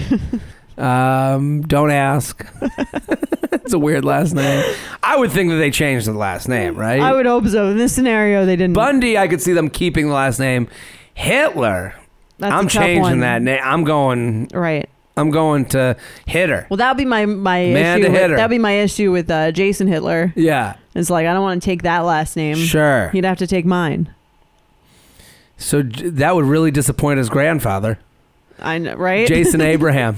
[LAUGHS] um, don't ask. [LAUGHS] it's a weird last name. I would think that they changed the last name, right? I would hope so. In this scenario, they didn't. Bundy, I could see them keeping the last name. Hitler, That's I'm a tough changing one. that name. I'm going. Right. I'm going to Hitter. Well, that would be my my Amanda issue. With, Hitler. that'd be my issue with uh, Jason Hitler. Yeah, It's like I don't want to take that last name. sure. He'd have to take mine. So j- that would really disappoint his grandfather, I know, right? Jason [LAUGHS] Abraham.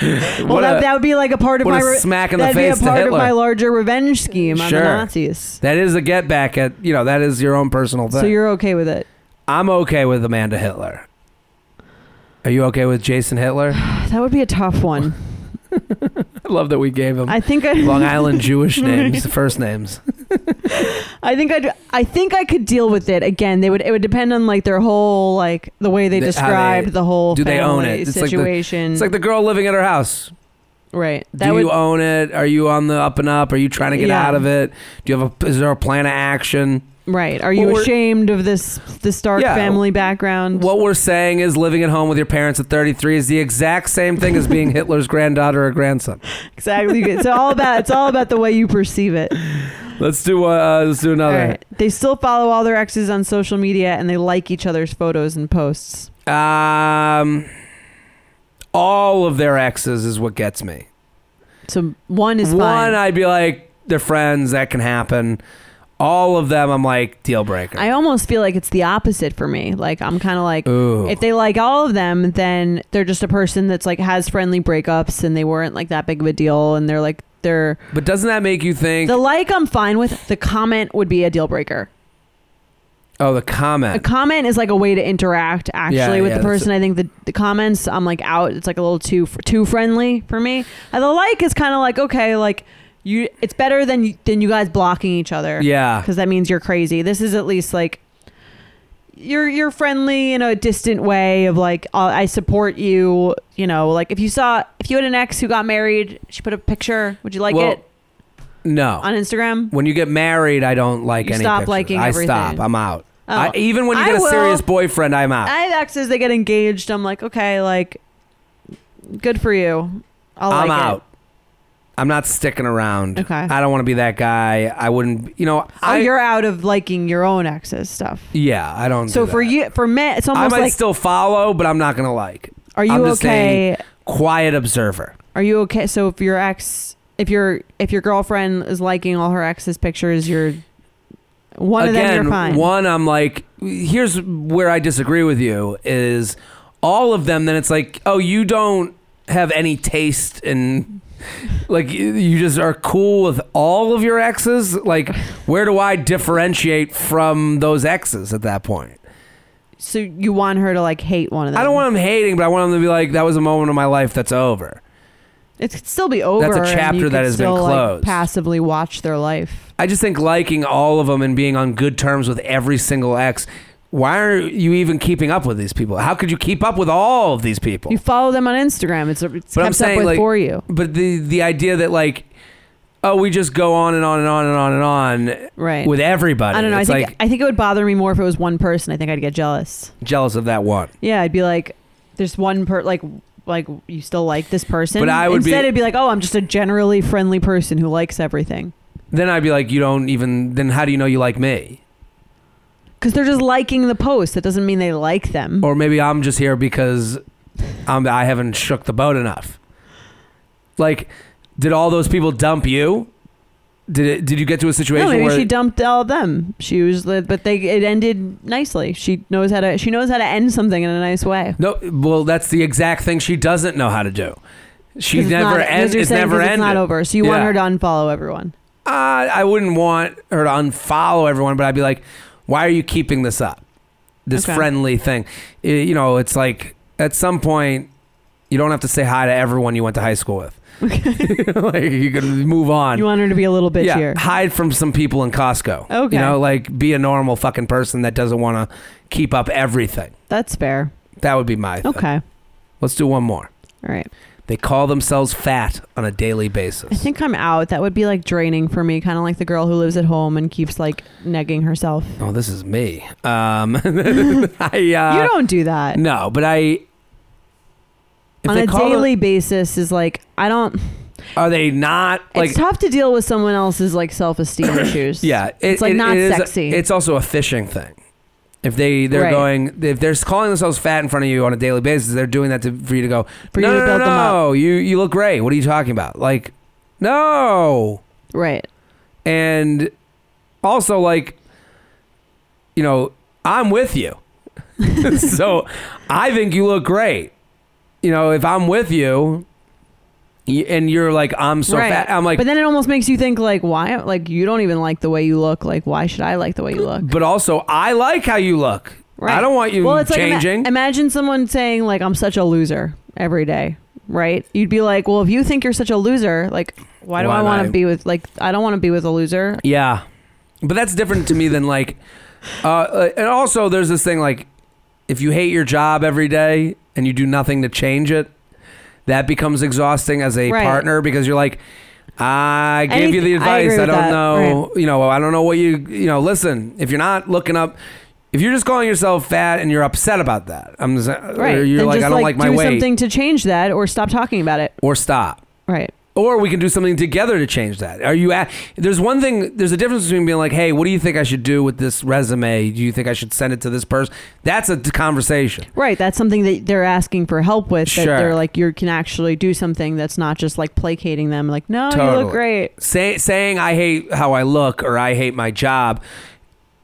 well, what that, a- that would be like a part of what my. a re- smack in the that'd face be to a part of my larger revenge scheme on Sure. the Nazis. That is a get back at you know that is your own personal thing. So you're okay with it? I'm okay with Amanda Hitler. Are you okay with Jason Hitler? [SIGHS] That would be a tough one. [LAUGHS] I love that we gave him I think I. Long Island [LAUGHS] Jewish names, first names. [LAUGHS] I think I'd. I think I could deal with it. Again, they would. It would depend on like their whole like the way they The- how described they- the whole do they own family it? It's like the- situation. It's like the girl living at her house. right. That Do would. you own it? Are you on the up and up? Are you trying to get Yeah. out of it? Do you have a? Is there a plan of action? Right. Are you Well, ashamed of this this dark Yeah. family background? What we're saying is living at home with your parents at 33 is the exact same thing as being [LAUGHS] Hitler's granddaughter or grandson. Exactly. It's all about. It's all about the way you perceive it. Let's do uh, let's do another. right. They still follow all their exes on social media and they like each other's photos and posts. Um, all of their exes is what gets me. So one is One, fine. I'd be like, they're friends. That can happen. All of them, I'm like deal breaker. I almost feel like it's the opposite for me. Like I'm kind of like Ooh. if they like all of them, then they're just a person that's like has friendly breakups and they weren't like that big of a deal and they're like they're but doesn't that make you think? the like I'm fine with. The comment would be a deal breaker. oh, the comment A comment. is like a way to interact actually Yeah, with yeah, the that's person. I think the, the comments I'm like out. It's like a little too too friendly for me. And the like is kind of like okay, like you. It's better than you- than you guys blocking each other. yeah. because that means you're crazy. This is at least like you're you're friendly in a distant way of like uh, I support you. You know, like if you saw if you had an ex who got married, she put a picture. Would you like Well, it No. on Instagram? when you get married, I don't like You any. stop pictures. liking I everything. stop. I'm out. Oh. I, even when you get a will. serious boyfriend, I'm out. I have exes that get engaged. I'm like, okay, like good for you. I'll I'm like it. I'm not sticking around. Okay. I don't want to be that guy. I wouldn't. You know. Oh, I. you're out of liking your own exes stuff. yeah. I don't. So do for that. you, for me, it's almost. I might like, still follow, but I'm not gonna like. are you I'm just okay? Quiet observer. Are you okay? So if your ex, if your if your girlfriend is liking all her ex's pictures, you're one of them. Again, You're fine. one. I'm like. Here's where I disagree with you. Is all of them? Then it's like, oh, you don't have any taste in. Like you- just are cool with all of your exes. Like, where do I differentiate from those exes at that point? so you want her to like hate one of them. I don't want them hating, but I want them to be like, that was a moment of my life that's over. It could still be over. That's a chapter that has been still, like, closed. passively watch their life. I just think liking all of them and being on good terms with every single ex why are you even keeping up with these people? How could you keep up with all of these people? You follow them on Instagram. It's, it's kept saying, up with like, for you. But the the idea that like, oh, we just go on and on and on and on and on Right. with everybody. I don't know. I think like I think it would bother me more if it was one person. I think I'd get jealous. jealous of that one. Yeah, I'd be like, there's one per like like you still like this person. But I would be- instead it'd be like, oh, I'm just a generally friendly person who likes everything. Then I'd be like, you don't even. Then how do you know you like me? Because they're just liking the post. That doesn't mean they like them. Or maybe I'm just here because I'm I haven't shook the boat enough. Like, did all those people dump you? Did it? Did you get to a situation No, maybe where she dumped all of them. She was, the, but they it ended nicely. She knows how to. She knows how to end something in a nice way. No, well, that's the exact thing she doesn't know how to do. She 'Cause it's never not, ends. you're It's saying never 'cause ended. It's not over. So you want Yeah. her to unfollow everyone. Uh, I wouldn't want her to unfollow everyone, but I'd be like, why are you keeping this up? This Okay. friendly thing. I- you know, it's like at some point, you don't have to say hi to everyone you went to high school with. [LAUGHS] [LAUGHS] like you can move on. You want her to be a little bit yeah, here. hide from some people in Costco. Okay. You know, like be a normal fucking person that doesn't want to keep up everything. That's fair. That would be my thing. Okay. Let's do one more. All right. They call themselves fat on a daily basis. I think I'm out. That would be like draining for me, kind of like the girl who lives at home and keeps like negging herself. Oh, this is me. Um, [LAUGHS] I, [LAUGHS] uh, you don't do that. No, but I. if On they a call daily basis is like I don't. are they not like? it's tough to deal with someone else's like self-esteem [COUGHS] issues. yeah, it- it's like it- not it is sexy. it's also a fishing thing. If they they're Right. going if they're calling themselves fat in front of you on a daily basis, they're doing that to, for you to go. For no, you to no, build no, them up." no, you you look great. What are you talking about? Like, no. right. and also like you know i'm with you [LAUGHS] so i think you look great you know if i'm with you y- and you're like i'm so fat i'm like but then it almost makes you think like why like you don't even like the way you look. Like why should I like the way you look? but also i like how you look Right. i don't want you well, it's changing Like, ima- imagine someone saying like I'm such a loser every day, right? You'd be like, well, if you think you're such a loser, like why do Why I want I- to be with like I don't want to be with a loser. yeah but that's different to me than like uh, uh, and also there's this thing like if you hate your job every day and you do nothing to change it that becomes exhausting as a Right. partner because you're like I gave you the Anything- I advice. agree I, with don't that. know, you know, I don't know what you, you know, listen, if you're not looking up, if you're just calling yourself fat and you're upset about that, I'm just, Right. or you're then like, just I don't like, my do weight something to change that or stop talking about it. or stop. Right. Or we can do something together to change that. Are you? At, there's one thing. There's a difference between being like, "Hey, what do you think I should do with this resume? Do you think I should send it to this person?" That's a conversation. Right. That's something that they're asking for help with. That Sure. they're like, you can actually do something that's not just like placating them. Like, no, you look great. Say, saying I hate how I look or I hate my job,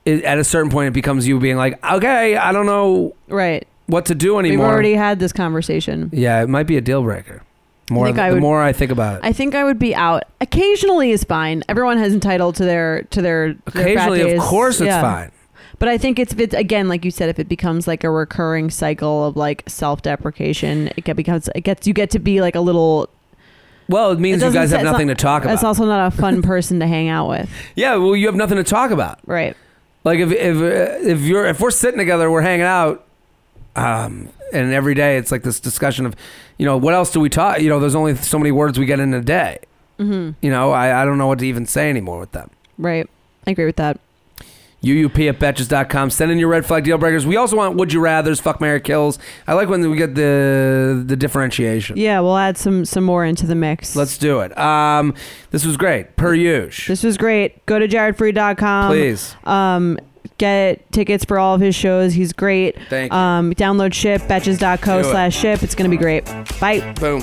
it, at a certain point, it becomes you being like, "Okay, I don't know Right. what to do anymore? We've already had this conversation. yeah, it might be a deal breaker. More think the, I the would- more I think about it. I think I would be out. Occasionally is fine. Everyone has entitled to their to their their Occasionally, of days. course, it's Yeah. fine. But I think it's if it's again, like you said, if it becomes like a recurring cycle of like self deprecation, it get becomes it gets you get to be like a little. Well, it means you doesn't guys say- have it's nothing not- to talk That's about. also not a fun [LAUGHS] person to hang out with, yeah, well, you have nothing to talk about. right? Like if if uh, if you're if we're sitting together, we're hanging out, um, and every day it's like this discussion of, you know, what else do we talk? You know, there's only so many words we get in a day. Mm-hmm. You know, I, I don't know what to even say anymore with them. Right. I agree with that. UUP at betches.com. Send in your red flag deal breakers. We also want would you rather's, fuck Mary kills. I like when we get the the differentiation. Yeah, we'll add some some more into the mix. Let's do it. Um, this was great. Per usual. This was great. Go to jaredfreid.com. Please. Um, get tickets for all of his shows. He's great. Thank you. Um, download ship betches.co slash ship. It's gonna be great. Bye. Boom.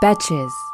Betches.